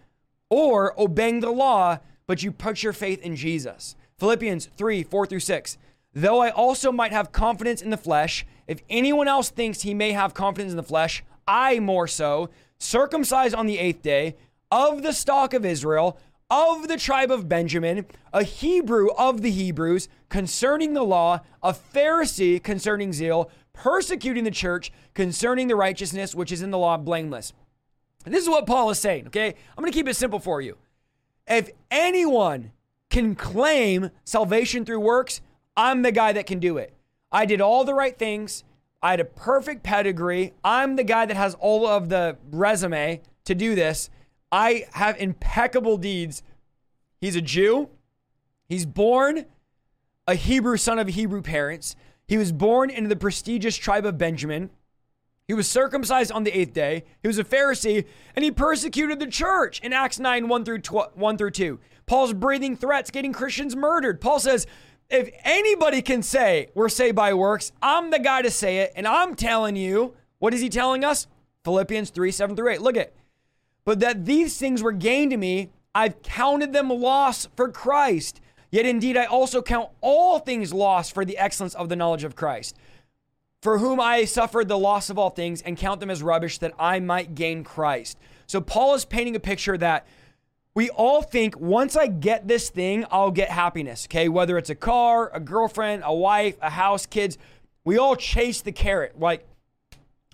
or obeying the law, but you put your faith in Jesus. Philippians 3, 4 through 6. Though I also might have confidence in the flesh, if anyone else thinks he may have confidence in the flesh, I more so, circumcised on the eighth day, of the stock of Israel, of the tribe of Benjamin, a Hebrew of the Hebrews, concerning the law, a Pharisee concerning zeal, persecuting the church, concerning the righteousness which is in the law, blameless. And this is what Paul is saying, okay? I'm to keep it simple for you. If anyone can claim salvation through works, I'm the guy that can do it. I did all the right things. I had a perfect pedigree. I'm the guy that has all of the resume to do this. I have impeccable deeds. He's a Jew. He's born a Hebrew son of Hebrew parents. He was born into the prestigious tribe of Benjamin. He was circumcised on the eighth day. He was a Pharisee, and he persecuted the church in Acts 9 1 through, 12, 1 through 2. Paul's breathing threats, getting Christians murdered. Paul says, if anybody can say we're saved by works, I'm the guy to say it. And I'm telling you, what is he telling us? Philippians 3 7 through 8. Look at but that these things were gain to me, I've counted them loss for Christ. Yet indeed, I also count all things lost for the excellence of the knowledge of Christ, for whom I suffered the loss of all things and count them as rubbish that I might gain Christ. So Paul is painting a picture that we all think once I get this thing, I'll get happiness. Okay. Whether it's a car, a girlfriend, a wife, a house, kids, we all chase the carrot. Like,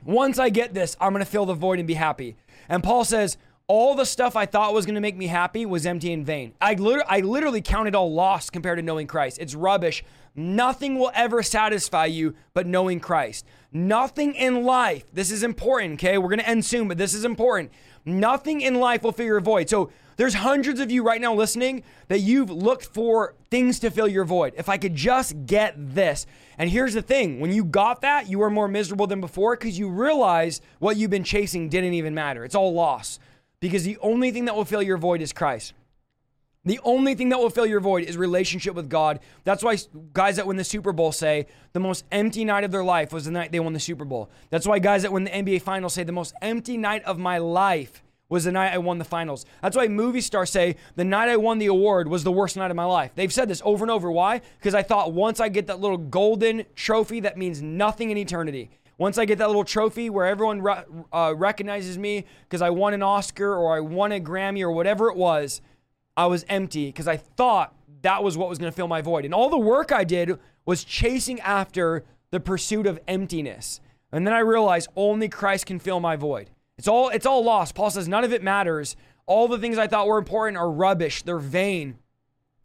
once I get this, I'm to fill the void and be happy. And Paul says, all the stuff I thought was going to make me happy was empty and vain. I, literally, I literally counted all lost compared to knowing Christ. It's rubbish. Nothing will ever satisfy you but knowing Christ. Nothing in life, this is important, okay? We're going to end soon, but this is important. Nothing in life will fill your void. So there's hundreds of you right now listening that you've looked for things to fill your void. If I could just get this. And here's the thing when you got that, you were more miserable than before because you realized what you've been chasing didn't even matter. It's all loss because the only thing that will fill your void is Christ. The only thing that will fill your void is relationship with God. That's why guys that win the Super Bowl say the most empty night of their life was the night they won the Super Bowl. That's why guys that win the NBA Finals say the most empty night of my life was the night I won the finals. That's why movie stars say the night I won the award was the worst night of my life. They've said this over and over. Why? Because I thought once I get that little golden trophy that means nothing in eternity. Once I get that little trophy where everyone re- uh, recognizes me because I won an Oscar or I won a Grammy or whatever it was, I was empty because I thought that was what was going to fill my void. And all the work I did was chasing after the pursuit of emptiness. And then I realized only Christ can fill my void. It's all it's all lost. Paul says none of it matters. All the things I thought were important are rubbish. They're vain.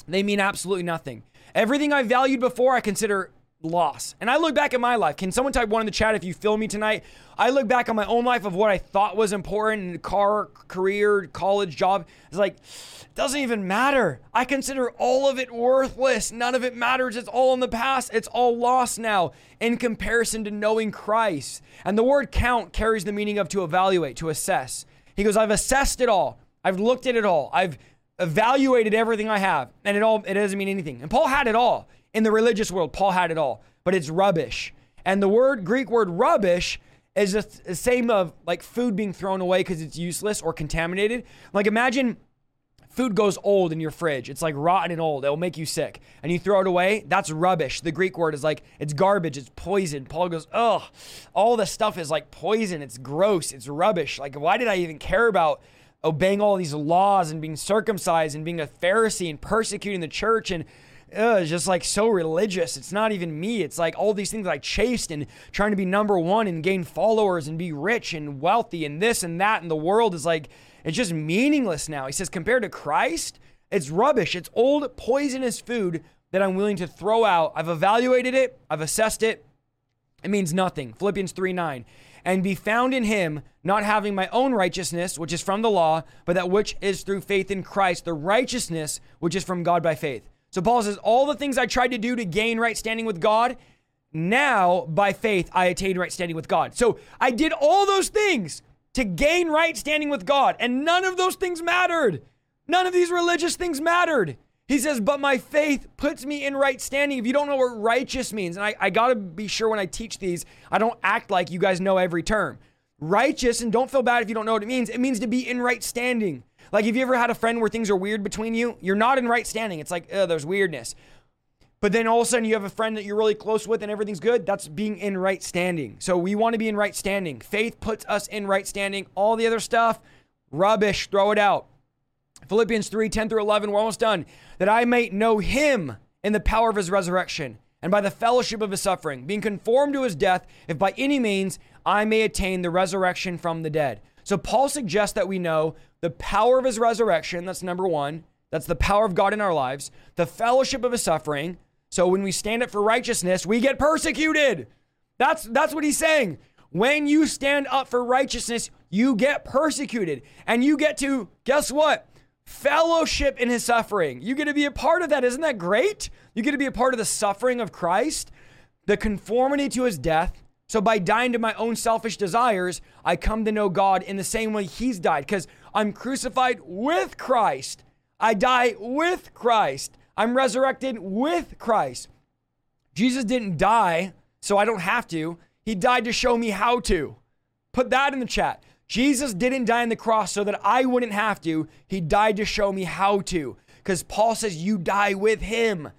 They mean absolutely nothing. Everything I valued before I consider loss. And I look back at my life. Can someone type one in the chat if you feel me tonight? I look back on my own life of what I thought was important car, career, college, job. It's like, it doesn't even matter. I consider all of it worthless. None of it matters. It's all in the past. It's all lost now in comparison to knowing Christ. And the word count carries the meaning of to evaluate, to assess. He goes, I've assessed it all. I've looked at it all. I've evaluated everything I have. And it all it doesn't mean anything. And Paul had it all in the religious world, Paul had it all, but it's rubbish. And the word Greek word rubbish is the same of like food being thrown away because it's useless or contaminated. Like imagine food goes old in your fridge. It's like rotten and old. It'll make you sick. And you throw it away. That's rubbish. The Greek word is like, it's garbage. It's poison. Paul goes, ugh, all this stuff is like poison. It's gross. It's rubbish. Like, why did I even care about obeying all these laws and being circumcised and being a Pharisee and persecuting the church and ugh, just like so religious. It's not even me. It's like all these things I chased and trying to be number one and gain followers and be rich and wealthy and this and that. And the world is like, it's just meaningless now. He says, compared to Christ, it's rubbish. It's old, poisonous food that I'm willing to throw out. I've evaluated it, I've assessed it. It means nothing. Philippians 3 9. And be found in him, not having my own righteousness, which is from the law, but that which is through faith in Christ, the righteousness which is from God by faith. So Paul says, All the things I tried to do to gain right standing with God, now by faith I attained right standing with God. So I did all those things to gain right standing with God, and none of those things mattered. None of these religious things mattered. He says, but my faith puts me in right standing. If you don't know what righteous means, and I, I got to be sure when I teach these, I don't act like you guys know every term. Righteous, and don't feel bad if you don't know what it means, it means to be in right standing. Like, have you ever had a friend where things are weird between you? You're not in right standing. It's like, oh, there's weirdness. But then all of a sudden you have a friend that you're really close with and everything's good. That's being in right standing. So we want to be in right standing. Faith puts us in right standing. All the other stuff, rubbish, throw it out. Philippians 3 10 through 11, we're almost done. That I may know him in the power of his resurrection and by the fellowship of his suffering, being conformed to his death, if by any means I may attain the resurrection from the dead. So Paul suggests that we know the power of his resurrection. That's number one. That's the power of God in our lives. The fellowship of his suffering. So when we stand up for righteousness, we get persecuted. That's that's what he's saying. When you stand up for righteousness, you get persecuted. And you get to, guess what? Fellowship in his suffering. You get to be a part of that. Isn't that great? You get to be a part of the suffering of Christ, the conformity to his death, so by dying to my own selfish desires, I come to know God in the same way he's died because I'm crucified with Christ. I die with Christ. I'm resurrected with Christ. Jesus didn't die so I don't have to. He died to show me how to. Put that in the chat. Jesus didn't die on the cross so that I wouldn't have to. He died to show me how to. Because Paul says you die with him.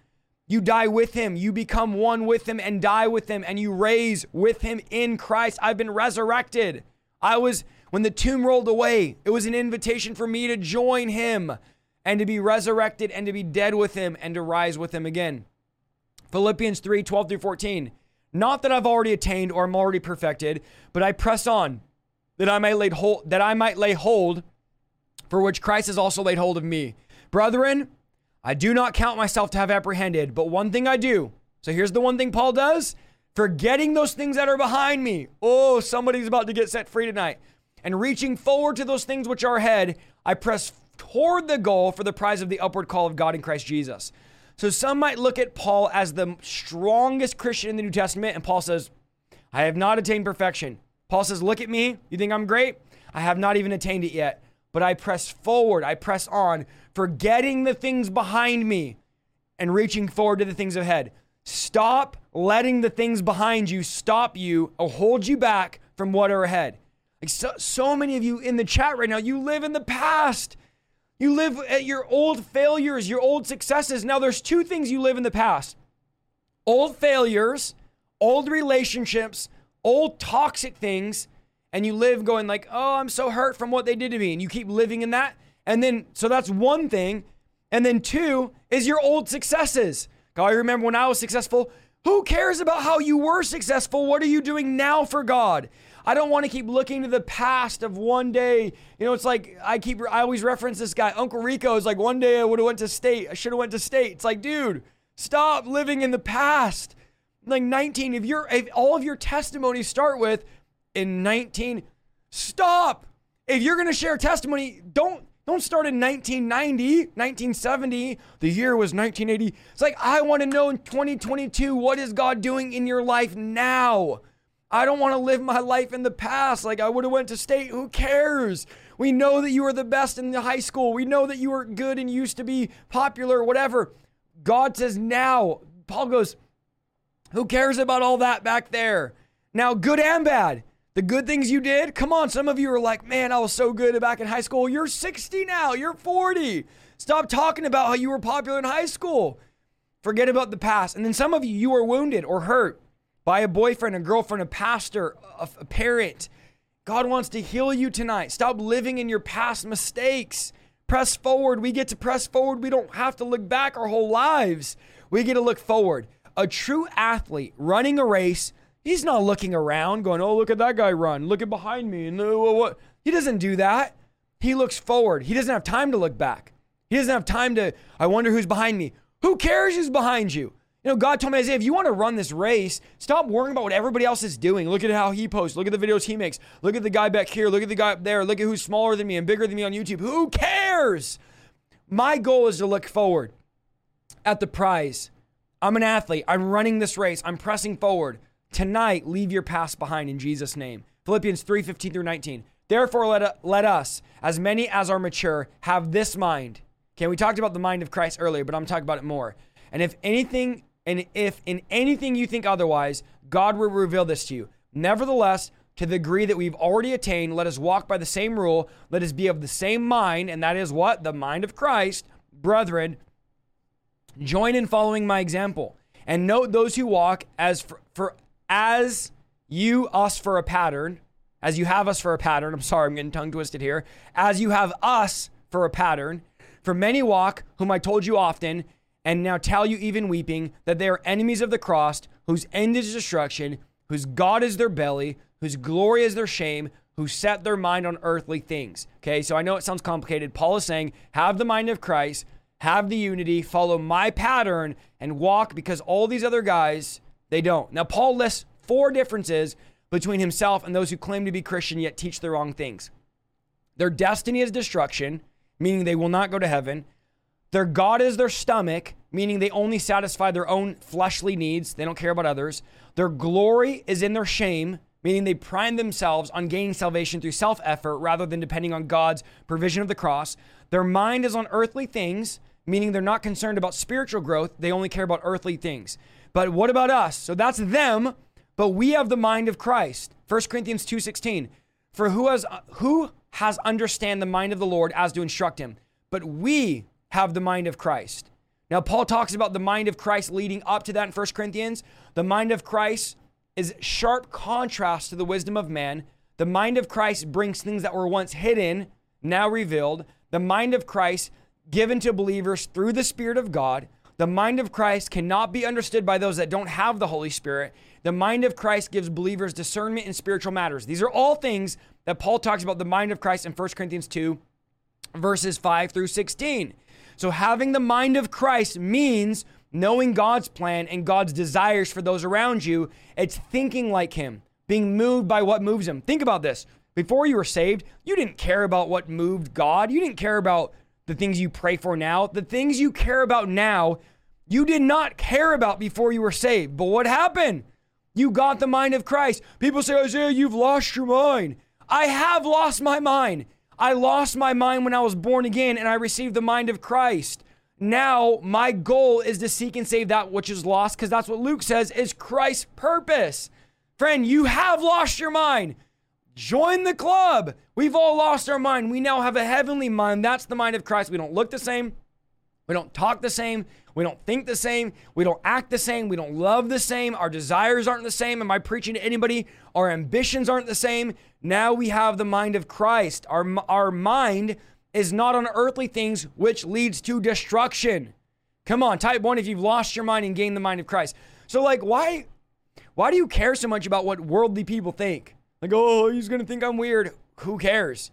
You die with him. You become one with him and die with him and you raise with him in Christ. I've been resurrected. I was, when the tomb rolled away, it was an invitation for me to join him and to be resurrected and to be dead with him and to rise with him again. Philippians 3 12 through 14. Not that I've already attained or I'm already perfected, but I press on that I might lay hold that I might lay hold for which Christ has also laid hold of me. Brethren, I do not count myself to have apprehended, but one thing I do. So here's the one thing Paul does forgetting those things that are behind me. Oh, somebody's about to get set free tonight. And reaching forward to those things which are ahead, I press toward the goal for the prize of the upward call of God in Christ Jesus. So some might look at Paul as the strongest Christian in the New Testament, and Paul says, I have not attained perfection. Paul says, Look at me. You think I'm great? I have not even attained it yet but I press forward, I press on, forgetting the things behind me and reaching forward to the things ahead. Stop letting the things behind you stop you or hold you back from what are ahead. Like so, so many of you in the chat right now, you live in the past. You live at your old failures, your old successes. Now, there's two things you live in the past old failures, old relationships, old toxic things and you live going like, "Oh, I'm so hurt from what they did to me." And you keep living in that. And then so that's one thing. And then two is your old successes. God, I remember when I was successful, who cares about how you were successful? What are you doing now for God? I don't want to keep looking to the past of one day. You know, it's like I keep I always reference this guy, Uncle Rico is like one day I would have went to state. I should have went to state. It's like, dude, stop living in the past. Like 19, if you're if all of your testimonies start with in 19. Stop. If you're going to share testimony, don't don't start in 1990, 1970. The year was 1980. It's like I want to know in 2022 what is God doing in your life now? I don't want to live my life in the past like I would have went to state. Who cares? We know that you were the best in the high school. We know that you were good and used to be popular, whatever. God says now. Paul goes, Who cares about all that back there? Now, good and bad. The good things you did, come on, some of you are like, man, I was so good back in high school. You're 60 now, you're 40. Stop talking about how you were popular in high school. Forget about the past. And then some of you, you were wounded or hurt by a boyfriend, a girlfriend, a pastor, a, a parent. God wants to heal you tonight. Stop living in your past mistakes. Press forward. We get to press forward. We don't have to look back our whole lives. We get to look forward. A true athlete running a race He's not looking around going, oh, look at that guy run. Look at behind me. He doesn't do that. He looks forward. He doesn't have time to look back. He doesn't have time to, I wonder who's behind me. Who cares who's behind you? You know, God told me, Isaiah, if you want to run this race, stop worrying about what everybody else is doing. Look at how he posts. Look at the videos he makes. Look at the guy back here. Look at the guy up there. Look at who's smaller than me and bigger than me on YouTube. Who cares? My goal is to look forward at the prize. I'm an athlete. I'm running this race. I'm pressing forward. Tonight, leave your past behind in Jesus' name. Philippians 3 15 through 19. Therefore, let, uh, let us, as many as are mature, have this mind. Okay, we talked about the mind of Christ earlier, but I'm talking about it more. And if anything, and if in anything you think otherwise, God will reveal this to you. Nevertheless, to the degree that we've already attained, let us walk by the same rule. Let us be of the same mind, and that is what? The mind of Christ. Brethren, join in following my example. And note those who walk as for, for as you us for a pattern, as you have us for a pattern, I'm sorry, I'm getting tongue twisted here, as you have us for a pattern, for many walk, whom I told you often, and now tell you even weeping, that they are enemies of the cross, whose end is destruction, whose God is their belly, whose glory is their shame, who set their mind on earthly things. Okay, so I know it sounds complicated. Paul is saying, have the mind of Christ, have the unity, follow my pattern, and walk because all these other guys they don't. Now, Paul lists four differences between himself and those who claim to be Christian yet teach the wrong things. Their destiny is destruction, meaning they will not go to heaven. Their God is their stomach, meaning they only satisfy their own fleshly needs. They don't care about others. Their glory is in their shame, meaning they pride themselves on gaining salvation through self effort rather than depending on God's provision of the cross. Their mind is on earthly things, meaning they're not concerned about spiritual growth. They only care about earthly things. But what about us? So that's them, but we have the mind of Christ. 1 Corinthians 2:16. For who has who has understand the mind of the Lord as to instruct him? But we have the mind of Christ. Now Paul talks about the mind of Christ leading up to that in 1 Corinthians. The mind of Christ is sharp contrast to the wisdom of man. The mind of Christ brings things that were once hidden, now revealed. The mind of Christ given to believers through the Spirit of God. The mind of Christ cannot be understood by those that don't have the Holy Spirit. The mind of Christ gives believers discernment in spiritual matters. These are all things that Paul talks about the mind of Christ in 1 Corinthians 2, verses 5 through 16. So, having the mind of Christ means knowing God's plan and God's desires for those around you. It's thinking like Him, being moved by what moves Him. Think about this. Before you were saved, you didn't care about what moved God. You didn't care about the things you pray for now. The things you care about now, you did not care about before you were saved. But what happened? You got the mind of Christ. People say, Isaiah, you've lost your mind. I have lost my mind. I lost my mind when I was born again and I received the mind of Christ. Now, my goal is to seek and save that which is lost because that's what Luke says is Christ's purpose. Friend, you have lost your mind. Join the club. We've all lost our mind. We now have a heavenly mind. That's the mind of Christ. We don't look the same. We don't talk the same. We don't think the same. We don't act the same. We don't love the same. Our desires aren't the same. Am I preaching to anybody? Our ambitions aren't the same. Now we have the mind of Christ. Our, our mind is not on earthly things, which leads to destruction. Come on, type one if you've lost your mind and gained the mind of Christ. So, like, why, why do you care so much about what worldly people think? Like, oh, he's gonna think I'm weird. Who cares?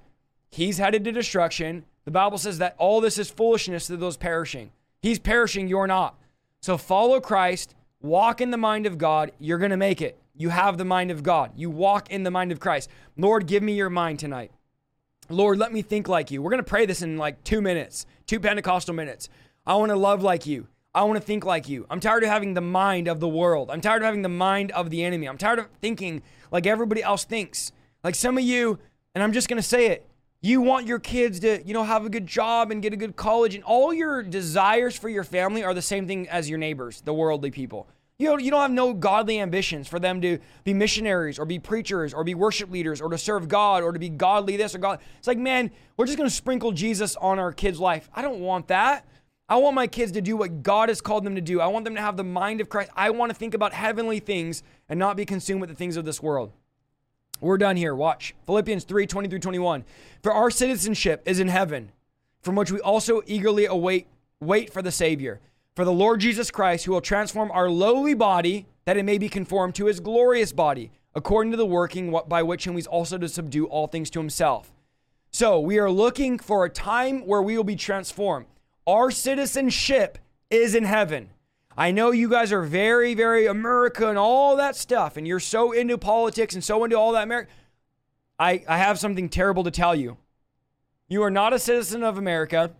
He's headed to destruction. The Bible says that all this is foolishness to those perishing. He's perishing, you're not. So follow Christ, walk in the mind of God, you're going to make it. You have the mind of God. You walk in the mind of Christ. Lord, give me your mind tonight. Lord, let me think like you. We're going to pray this in like two minutes, two Pentecostal minutes. I want to love like you. I want to think like you. I'm tired of having the mind of the world. I'm tired of having the mind of the enemy. I'm tired of thinking like everybody else thinks. Like some of you, and I'm just going to say it, you want your kids to, you know, have a good job and get a good college, and all your desires for your family are the same thing as your neighbors, the worldly people. You know, you don't have no godly ambitions for them to be missionaries or be preachers or be worship leaders or to serve God or to be godly this or God. It's like, man, we're just going to sprinkle Jesus on our kids' life. I don't want that. I want my kids to do what God has called them to do. I want them to have the mind of Christ. I want to think about heavenly things and not be consumed with the things of this world. We're done here. Watch. Philippians 3 20 through 21. For our citizenship is in heaven, from which we also eagerly await wait for the Savior, for the Lord Jesus Christ, who will transform our lowly body that it may be conformed to his glorious body, according to the working by which he's also to subdue all things to himself. So we are looking for a time where we will be transformed. Our citizenship is in heaven. I know you guys are very, very America and all that stuff, and you're so into politics and so into all that America. I, I have something terrible to tell you. You are not a citizen of America.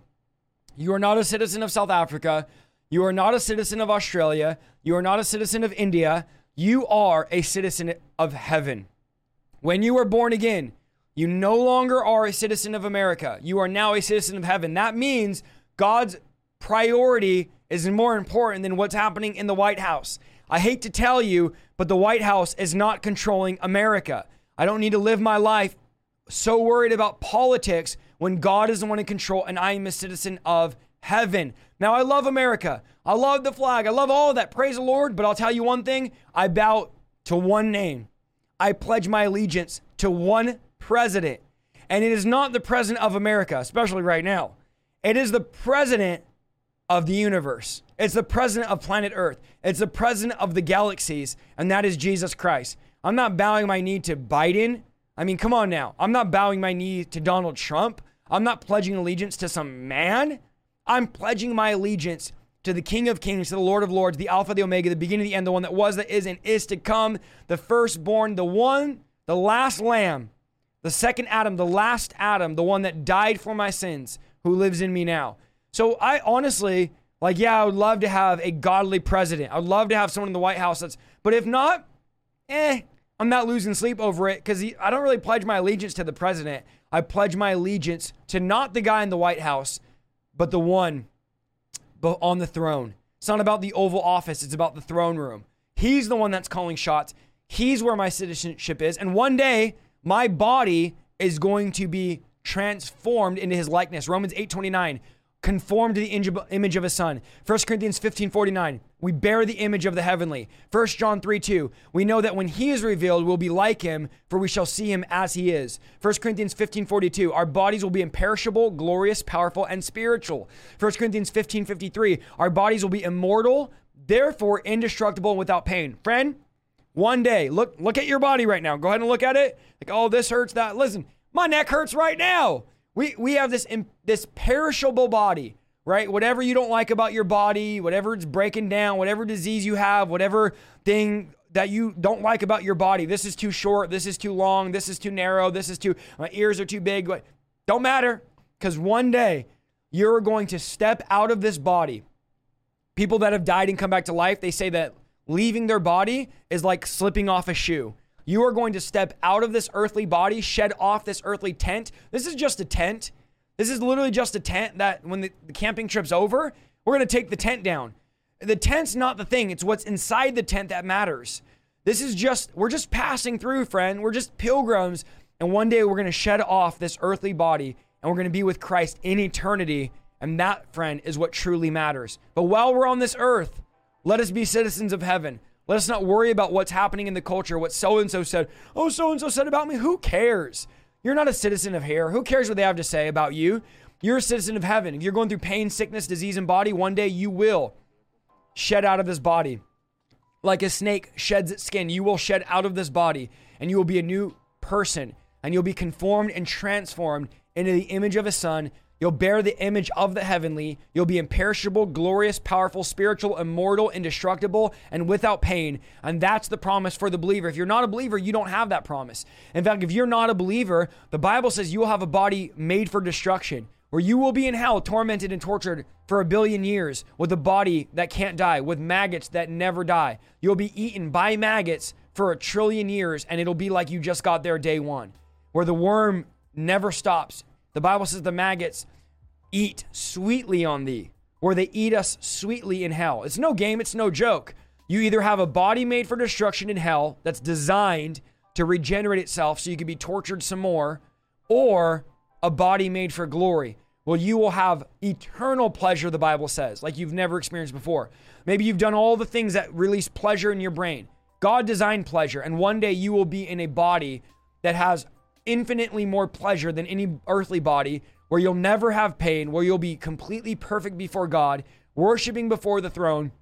You are not a citizen of South Africa. You are not a citizen of Australia. You are not a citizen of India. You are a citizen of heaven. When you were born again, you no longer are a citizen of America. You are now a citizen of heaven. That means God's priority is more important than what's happening in the White House. I hate to tell you, but the White House is not controlling America. I don't need to live my life so worried about politics when God is the one in control and I am a citizen of heaven. Now, I love America. I love the flag. I love all of that. Praise the Lord. But I'll tell you one thing I bow to one name. I pledge my allegiance to one president. And it is not the president of America, especially right now. It is the president of the universe. It's the president of planet Earth. It's the president of the galaxies, and that is Jesus Christ. I'm not bowing my knee to Biden. I mean, come on now. I'm not bowing my knee to Donald Trump. I'm not pledging allegiance to some man. I'm pledging my allegiance to the King of Kings, to the Lord of Lords, the Alpha, the Omega, the beginning, the end, the one that was, that is, and is to come, the firstborn, the one, the last lamb, the second Adam, the last Adam, the one that died for my sins, who lives in me now. So I honestly, like, yeah, I would love to have a godly president. I would love to have someone in the White House that's, but if not, eh, I'm not losing sleep over it because I don't really pledge my allegiance to the president. I pledge my allegiance to not the guy in the White House, but the one on the throne. It's not about the Oval Office, it's about the throne room. He's the one that's calling shots. He's where my citizenship is. And one day, my body is going to be transformed into his likeness. Romans 8 29 conformed to the image of his son. 1 Corinthians 15 49. we bear the image of the heavenly. 1 John 3 2. We know that when he is revealed, we'll be like him, for we shall see him as he is. 1 Corinthians 15 42. Our bodies will be imperishable, glorious, powerful, and spiritual. 1 Corinthians 15 53. Our bodies will be immortal, therefore indestructible and without pain. Friend, one day, look, look at your body right now. Go ahead and look at it. Like, oh, this hurts, that. Listen, my neck hurts right now. We, we have this, this perishable body right? Whatever you don't like about your body, whatever it's breaking down, whatever disease you have, whatever thing that you don't like about your body. This is too short, this is too long, this is too narrow, this is too my ears are too big. Don't matter cuz one day you're going to step out of this body. People that have died and come back to life, they say that leaving their body is like slipping off a shoe. You are going to step out of this earthly body, shed off this earthly tent. This is just a tent. This is literally just a tent that when the, the camping trip's over, we're going to take the tent down. The tent's not the thing, it's what's inside the tent that matters. This is just, we're just passing through, friend. We're just pilgrims. And one day we're going to shed off this earthly body and we're going to be with Christ in eternity. And that, friend, is what truly matters. But while we're on this earth, let us be citizens of heaven. Let us not worry about what's happening in the culture, what so and so said. Oh, so and so said about me. Who cares? You're not a citizen of here. Who cares what they have to say about you? You're a citizen of heaven. If you're going through pain, sickness, disease, and body, one day you will shed out of this body. Like a snake sheds its skin, you will shed out of this body and you will be a new person and you'll be conformed and transformed into the image of a son You'll bear the image of the heavenly. You'll be imperishable, glorious, powerful, spiritual, immortal, indestructible, and without pain. And that's the promise for the believer. If you're not a believer, you don't have that promise. In fact, if you're not a believer, the Bible says you will have a body made for destruction, where you will be in hell, tormented and tortured for a billion years with a body that can't die, with maggots that never die. You'll be eaten by maggots for a trillion years, and it'll be like you just got there day one, where the worm never stops the Bible says the maggots eat sweetly on thee, or they eat us sweetly in hell. It's no game, it's no joke. You either have a body made for destruction in hell that's designed to regenerate itself so you can be tortured some more, or a body made for glory. Well, you will have eternal pleasure, the Bible says, like you've never experienced before. Maybe you've done all the things that release pleasure in your brain. God designed pleasure, and one day you will be in a body that has infinitely more pleasure than any earthly body, where you'll never have pain, where you'll be completely perfect before God, worshiping before the throne,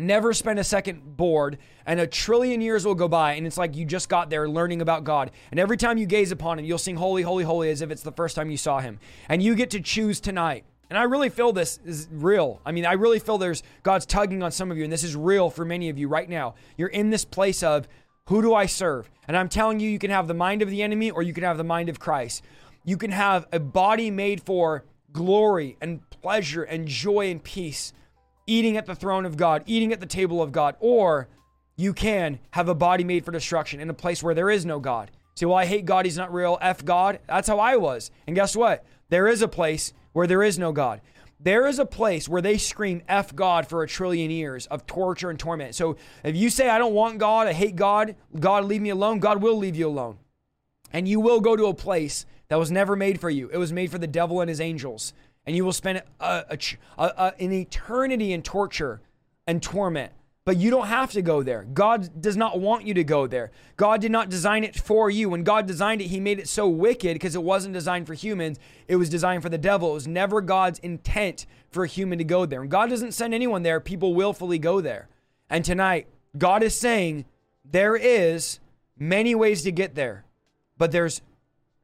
never spend a second bored, and a trillion years will go by, and it's like you just got there learning about God. And every time you gaze upon Him, you'll sing Holy, Holy, Holy as if it's the first time you saw Him. And you get to choose tonight. And I really feel this is real. I mean, I really feel there's God's tugging on some of you, and this is real for many of you right now. You're in this place of who do I serve? And I'm telling you, you can have the mind of the enemy or you can have the mind of Christ. You can have a body made for glory and pleasure and joy and peace, eating at the throne of God, eating at the table of God, or you can have a body made for destruction in a place where there is no God. Say, well, I hate God, he's not real, F God. That's how I was. And guess what? There is a place where there is no God. There is a place where they scream F God for a trillion years of torture and torment. So if you say, I don't want God, I hate God, God, leave me alone, God will leave you alone. And you will go to a place that was never made for you. It was made for the devil and his angels. And you will spend a, a, a, an eternity in torture and torment. But you don't have to go there. God does not want you to go there. God did not design it for you. When God designed it, He made it so wicked because it wasn't designed for humans. It was designed for the devil. It was never God's intent for a human to go there. And God doesn't send anyone there, people willfully go there. And tonight, God is saying there is many ways to get there, but there's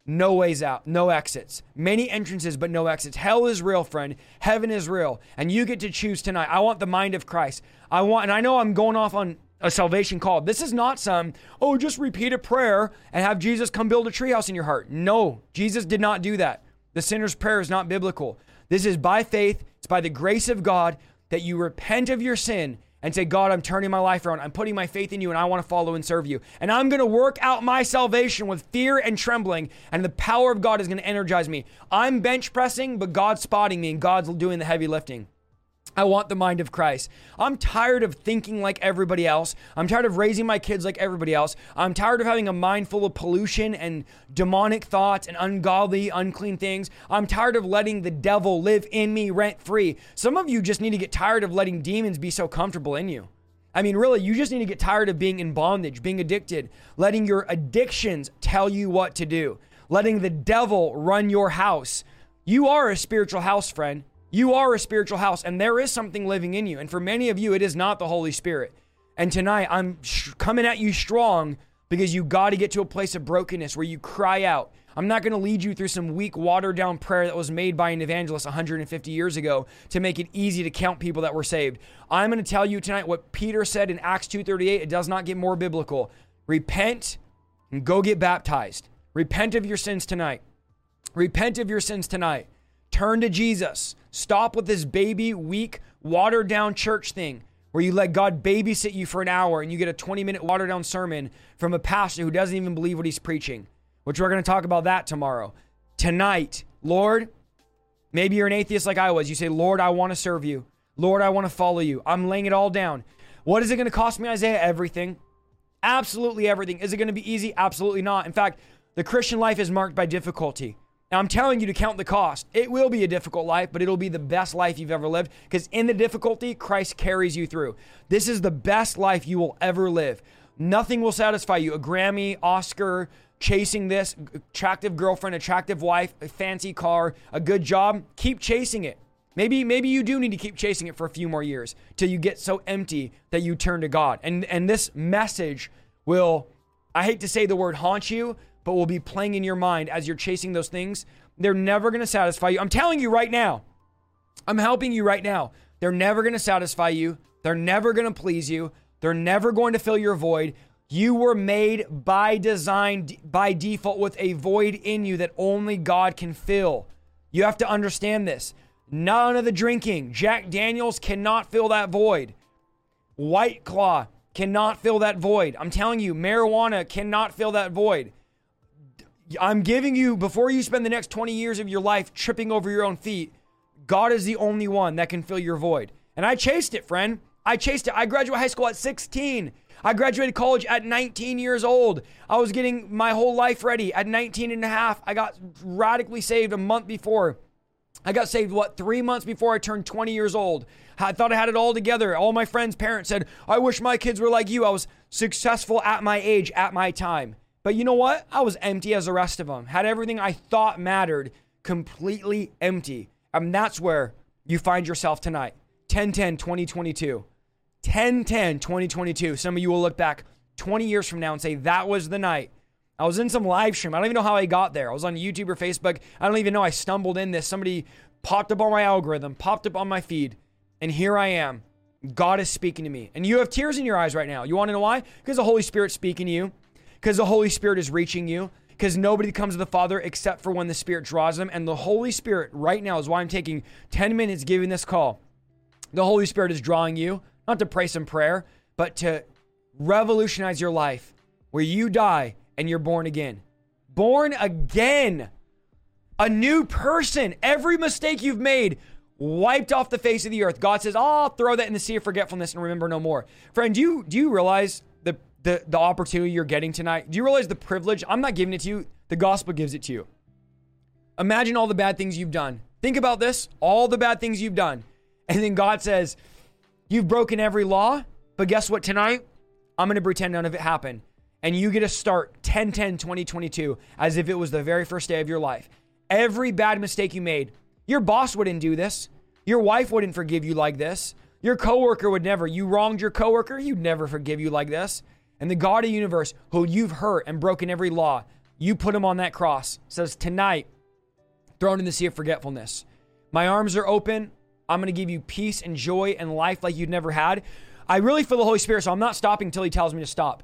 no ways out, no exits. Many entrances, but no exits. Hell is real, friend. Heaven is real. And you get to choose tonight. I want the mind of Christ. I want, and I know I'm going off on a salvation call. This is not some, oh, just repeat a prayer and have Jesus come build a treehouse in your heart. No, Jesus did not do that. The sinner's prayer is not biblical. This is by faith, it's by the grace of God that you repent of your sin and say, God, I'm turning my life around. I'm putting my faith in you and I want to follow and serve you. And I'm going to work out my salvation with fear and trembling, and the power of God is going to energize me. I'm bench pressing, but God's spotting me and God's doing the heavy lifting. I want the mind of Christ. I'm tired of thinking like everybody else. I'm tired of raising my kids like everybody else. I'm tired of having a mind full of pollution and demonic thoughts and ungodly, unclean things. I'm tired of letting the devil live in me rent free. Some of you just need to get tired of letting demons be so comfortable in you. I mean, really, you just need to get tired of being in bondage, being addicted, letting your addictions tell you what to do, letting the devil run your house. You are a spiritual house, friend. You are a spiritual house, and there is something living in you. And for many of you, it is not the Holy Spirit. And tonight, I'm sh- coming at you strong because you got to get to a place of brokenness where you cry out. I'm not going to lead you through some weak, watered down prayer that was made by an evangelist 150 years ago to make it easy to count people that were saved. I'm going to tell you tonight what Peter said in Acts 2:38. It does not get more biblical. Repent and go get baptized. Repent of your sins tonight. Repent of your sins tonight. Turn to Jesus. Stop with this baby, weak, watered down church thing where you let God babysit you for an hour and you get a 20 minute watered down sermon from a pastor who doesn't even believe what he's preaching, which we're going to talk about that tomorrow. Tonight, Lord, maybe you're an atheist like I was. You say, Lord, I want to serve you. Lord, I want to follow you. I'm laying it all down. What is it going to cost me, Isaiah? Everything. Absolutely everything. Is it going to be easy? Absolutely not. In fact, the Christian life is marked by difficulty. Now, I'm telling you to count the cost. It will be a difficult life, but it'll be the best life you've ever lived because in the difficulty, Christ carries you through. This is the best life you will ever live. Nothing will satisfy you. A Grammy, Oscar, chasing this, attractive girlfriend, attractive wife, a fancy car, a good job. Keep chasing it. Maybe, maybe you do need to keep chasing it for a few more years till you get so empty that you turn to God. And, and this message will, I hate to say the word haunt you, but will be playing in your mind as you're chasing those things. They're never going to satisfy you. I'm telling you right now. I'm helping you right now. They're never going to satisfy you. They're never going to please you. They're never going to fill your void. You were made by design, by default, with a void in you that only God can fill. You have to understand this. None of the drinking, Jack Daniels cannot fill that void. White Claw cannot fill that void. I'm telling you, marijuana cannot fill that void. I'm giving you, before you spend the next 20 years of your life tripping over your own feet, God is the only one that can fill your void. And I chased it, friend. I chased it. I graduated high school at 16. I graduated college at 19 years old. I was getting my whole life ready at 19 and a half. I got radically saved a month before. I got saved, what, three months before I turned 20 years old. I thought I had it all together. All my friends' parents said, I wish my kids were like you. I was successful at my age, at my time. But you know what? I was empty as the rest of them. Had everything I thought mattered completely empty. And that's where you find yourself tonight. 10 10 2022. 10 10 2022. Some of you will look back 20 years from now and say, that was the night. I was in some live stream. I don't even know how I got there. I was on YouTube or Facebook. I don't even know. I stumbled in this. Somebody popped up on my algorithm, popped up on my feed, and here I am. God is speaking to me. And you have tears in your eyes right now. You want to know why? Because the Holy Spirit's speaking to you because the Holy Spirit is reaching you. Because nobody comes to the Father except for when the Spirit draws them. And the Holy Spirit, right now, is why I'm taking 10 minutes giving this call. The Holy Spirit is drawing you, not to pray some prayer, but to revolutionize your life where you die and you're born again. Born again. A new person. Every mistake you've made wiped off the face of the earth. God says, I'll throw that in the sea of forgetfulness and remember no more. Friend, do you, do you realize the, the opportunity you're getting tonight. Do you realize the privilege? I'm not giving it to you, the gospel gives it to you. Imagine all the bad things you've done. Think about this all the bad things you've done. And then God says, You've broken every law, but guess what? Tonight, I'm going to pretend none of it happened. And you get to start 10 10 2022 as if it was the very first day of your life. Every bad mistake you made, your boss wouldn't do this. Your wife wouldn't forgive you like this. Your coworker would never. You wronged your coworker, he'd never forgive you like this. And the God of the universe, who you've hurt and broken every law, you put him on that cross, says, Tonight, thrown in the sea of forgetfulness. My arms are open. I'm going to give you peace and joy and life like you've never had. I really feel the Holy Spirit, so I'm not stopping until He tells me to stop.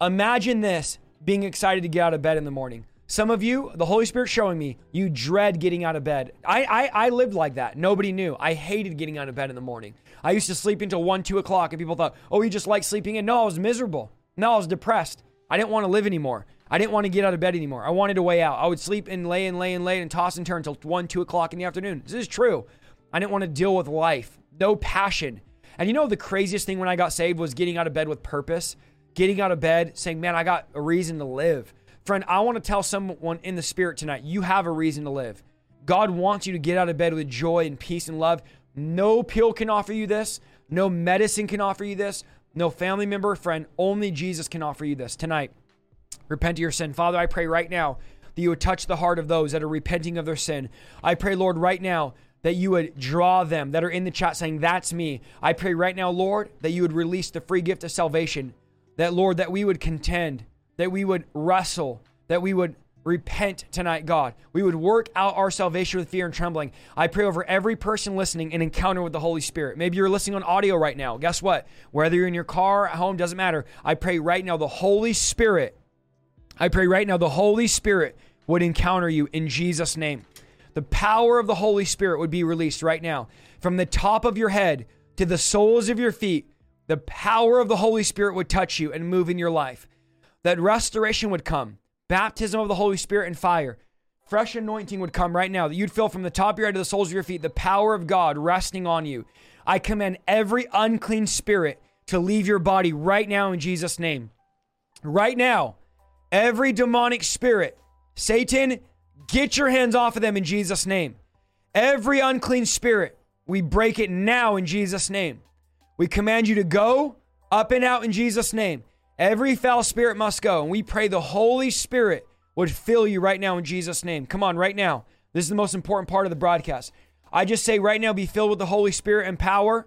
Imagine this being excited to get out of bed in the morning. Some of you, the Holy Spirit showing me, you dread getting out of bed. I, I, I lived like that. Nobody knew. I hated getting out of bed in the morning. I used to sleep until 1, 2 o'clock, and people thought, oh, you just like sleeping in. No, I was miserable. No, I was depressed. I didn't want to live anymore. I didn't want to get out of bed anymore. I wanted a way out. I would sleep and lay and lay and lay and toss and turn until 1, 2 o'clock in the afternoon. This is true. I didn't want to deal with life. no passion. And you know, the craziest thing when I got saved was getting out of bed with purpose, getting out of bed saying, Man, I got a reason to live. Friend, I want to tell someone in the spirit tonight, you have a reason to live. God wants you to get out of bed with joy and peace and love. No pill can offer you this. No medicine can offer you this. No family member, or friend, only Jesus can offer you this tonight. Repent of your sin. Father, I pray right now that you would touch the heart of those that are repenting of their sin. I pray, Lord, right now that you would draw them that are in the chat saying, That's me. I pray right now, Lord, that you would release the free gift of salvation. That, Lord, that we would contend, that we would wrestle, that we would repent tonight, God. We would work out our salvation with fear and trembling. I pray over every person listening an encounter with the Holy Spirit. Maybe you're listening on audio right now. Guess what? Whether you're in your car, at home, doesn't matter. I pray right now the Holy Spirit, I pray right now the Holy Spirit would encounter you in Jesus' name. The power of the Holy Spirit would be released right now. From the top of your head to the soles of your feet, the power of the Holy Spirit would touch you and move in your life. That restoration would come, baptism of the Holy Spirit and fire. Fresh anointing would come right now that you'd feel from the top of your head to the soles of your feet the power of God resting on you. I command every unclean spirit to leave your body right now in Jesus' name. Right now, every demonic spirit, Satan, Get your hands off of them in Jesus' name. Every unclean spirit, we break it now in Jesus' name. We command you to go up and out in Jesus' name. Every foul spirit must go. And we pray the Holy Spirit would fill you right now in Jesus' name. Come on, right now. This is the most important part of the broadcast. I just say right now, be filled with the Holy Spirit and power.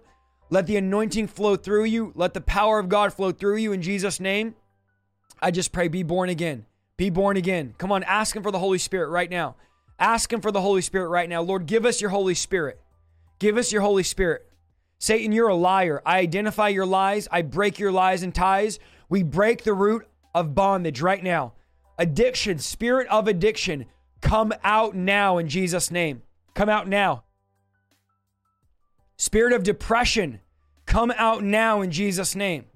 Let the anointing flow through you. Let the power of God flow through you in Jesus' name. I just pray, be born again. Be born again. Come on, ask Him for the Holy Spirit right now. Ask Him for the Holy Spirit right now. Lord, give us your Holy Spirit. Give us your Holy Spirit. Satan, you're a liar. I identify your lies. I break your lies and ties. We break the root of bondage right now. Addiction, spirit of addiction, come out now in Jesus' name. Come out now. Spirit of depression, come out now in Jesus' name.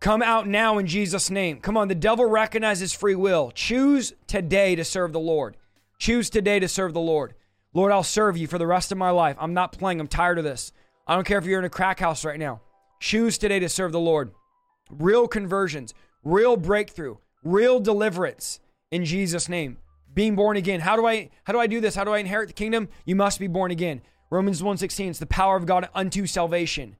Come out now in Jesus' name. Come on, the devil recognizes free will. Choose today to serve the Lord. Choose today to serve the Lord. Lord, I'll serve you for the rest of my life. I'm not playing. I'm tired of this. I don't care if you're in a crack house right now. Choose today to serve the Lord. Real conversions, real breakthrough, real deliverance in Jesus' name. Being born again. How do I how do I do this? How do I inherit the kingdom? You must be born again. Romans 1:16, it's the power of God unto salvation.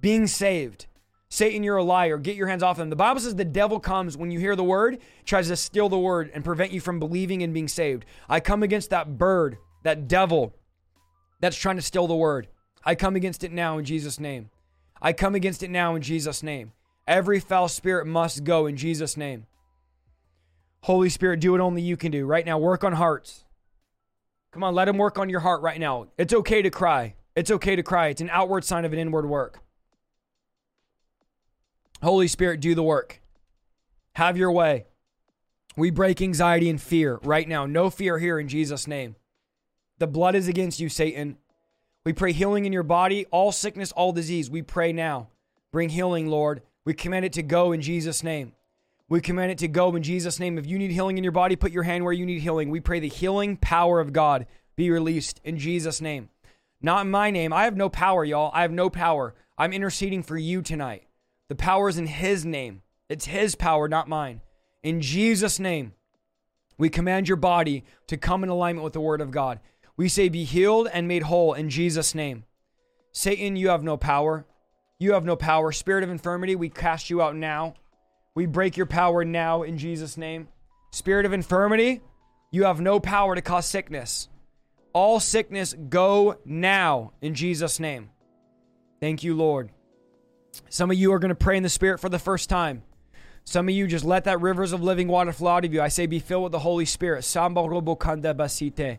Being saved. Satan, you're a liar. Get your hands off them. The Bible says the devil comes when you hear the word, tries to steal the word and prevent you from believing and being saved. I come against that bird, that devil that's trying to steal the word. I come against it now in Jesus' name. I come against it now in Jesus' name. Every foul spirit must go in Jesus' name. Holy Spirit, do what only you can do. Right now, work on hearts. Come on, let him work on your heart right now. It's okay to cry. It's okay to cry. It's an outward sign of an inward work. Holy Spirit, do the work. Have your way. We break anxiety and fear right now. No fear here in Jesus' name. The blood is against you, Satan. We pray healing in your body, all sickness, all disease. We pray now. Bring healing, Lord. We command it to go in Jesus' name. We command it to go in Jesus' name. If you need healing in your body, put your hand where you need healing. We pray the healing power of God be released in Jesus' name. Not in my name. I have no power, y'all. I have no power. I'm interceding for you tonight. The power is in His name. It's His power, not mine. In Jesus' name, we command your body to come in alignment with the Word of God. We say, Be healed and made whole in Jesus' name. Satan, you have no power. You have no power. Spirit of infirmity, we cast you out now. We break your power now in Jesus' name. Spirit of infirmity, you have no power to cause sickness. All sickness go now in Jesus' name. Thank you, Lord. Some of you are going to pray in the Spirit for the first time. Some of you just let that rivers of living water flow out of you. I say, be filled with the Holy Spirit. Samba robo kanda basite.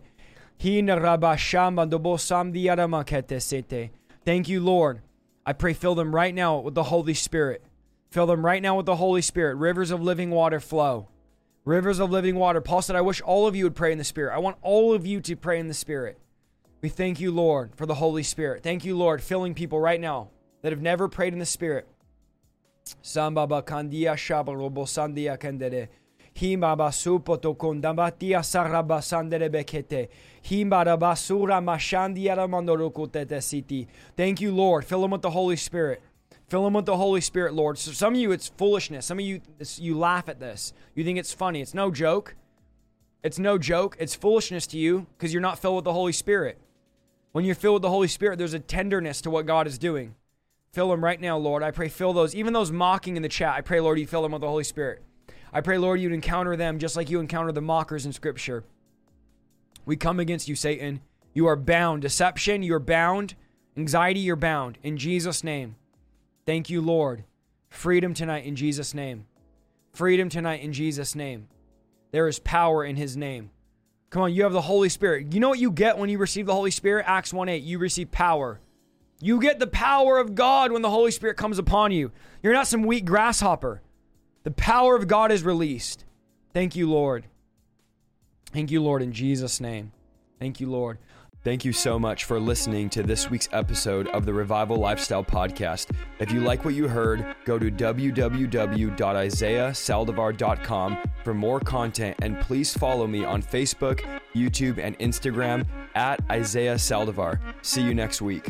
Thank you, Lord. I pray, fill them right now with the Holy Spirit. Fill them right now with the Holy Spirit. Rivers of living water flow. Rivers of living water. Paul said, I wish all of you would pray in the Spirit. I want all of you to pray in the Spirit. We thank you, Lord, for the Holy Spirit. Thank you, Lord, filling people right now that have never prayed in the Spirit. Sambaba kandia sandia. Himabasupoto kondambatia sarabasanderebekete. Himarabasura mashandiaramandorokotete siti. Thank you, Lord. Fill them with the Holy Spirit. Fill them with the Holy Spirit, Lord. So some of you, it's foolishness. Some of you, you laugh at this. You think it's funny. It's no joke. It's no joke. It's foolishness to you because you're not filled with the Holy Spirit. When you're filled with the Holy Spirit, there's a tenderness to what God is doing. Fill them right now, Lord. I pray, fill those, even those mocking in the chat. I pray, Lord, you fill them with the Holy Spirit. I pray, Lord, you'd encounter them just like you encounter the mockers in Scripture. We come against you, Satan. You are bound. Deception, you're bound. Anxiety, you're bound. In Jesus' name. Thank you, Lord. Freedom tonight in Jesus' name. Freedom tonight in Jesus' name. There is power in his name. Come on, you have the Holy Spirit. You know what you get when you receive the Holy Spirit? Acts 1 8. You receive power. You get the power of God when the Holy Spirit comes upon you. You're not some weak grasshopper. The power of God is released. Thank you, Lord. Thank you, Lord, in Jesus' name. Thank you, Lord. Thank you so much for listening to this week's episode of the Revival Lifestyle Podcast. If you like what you heard, go to www.isaiahsaldivar.com for more content and please follow me on Facebook, YouTube, and Instagram at Isaiah Saldivar. See you next week.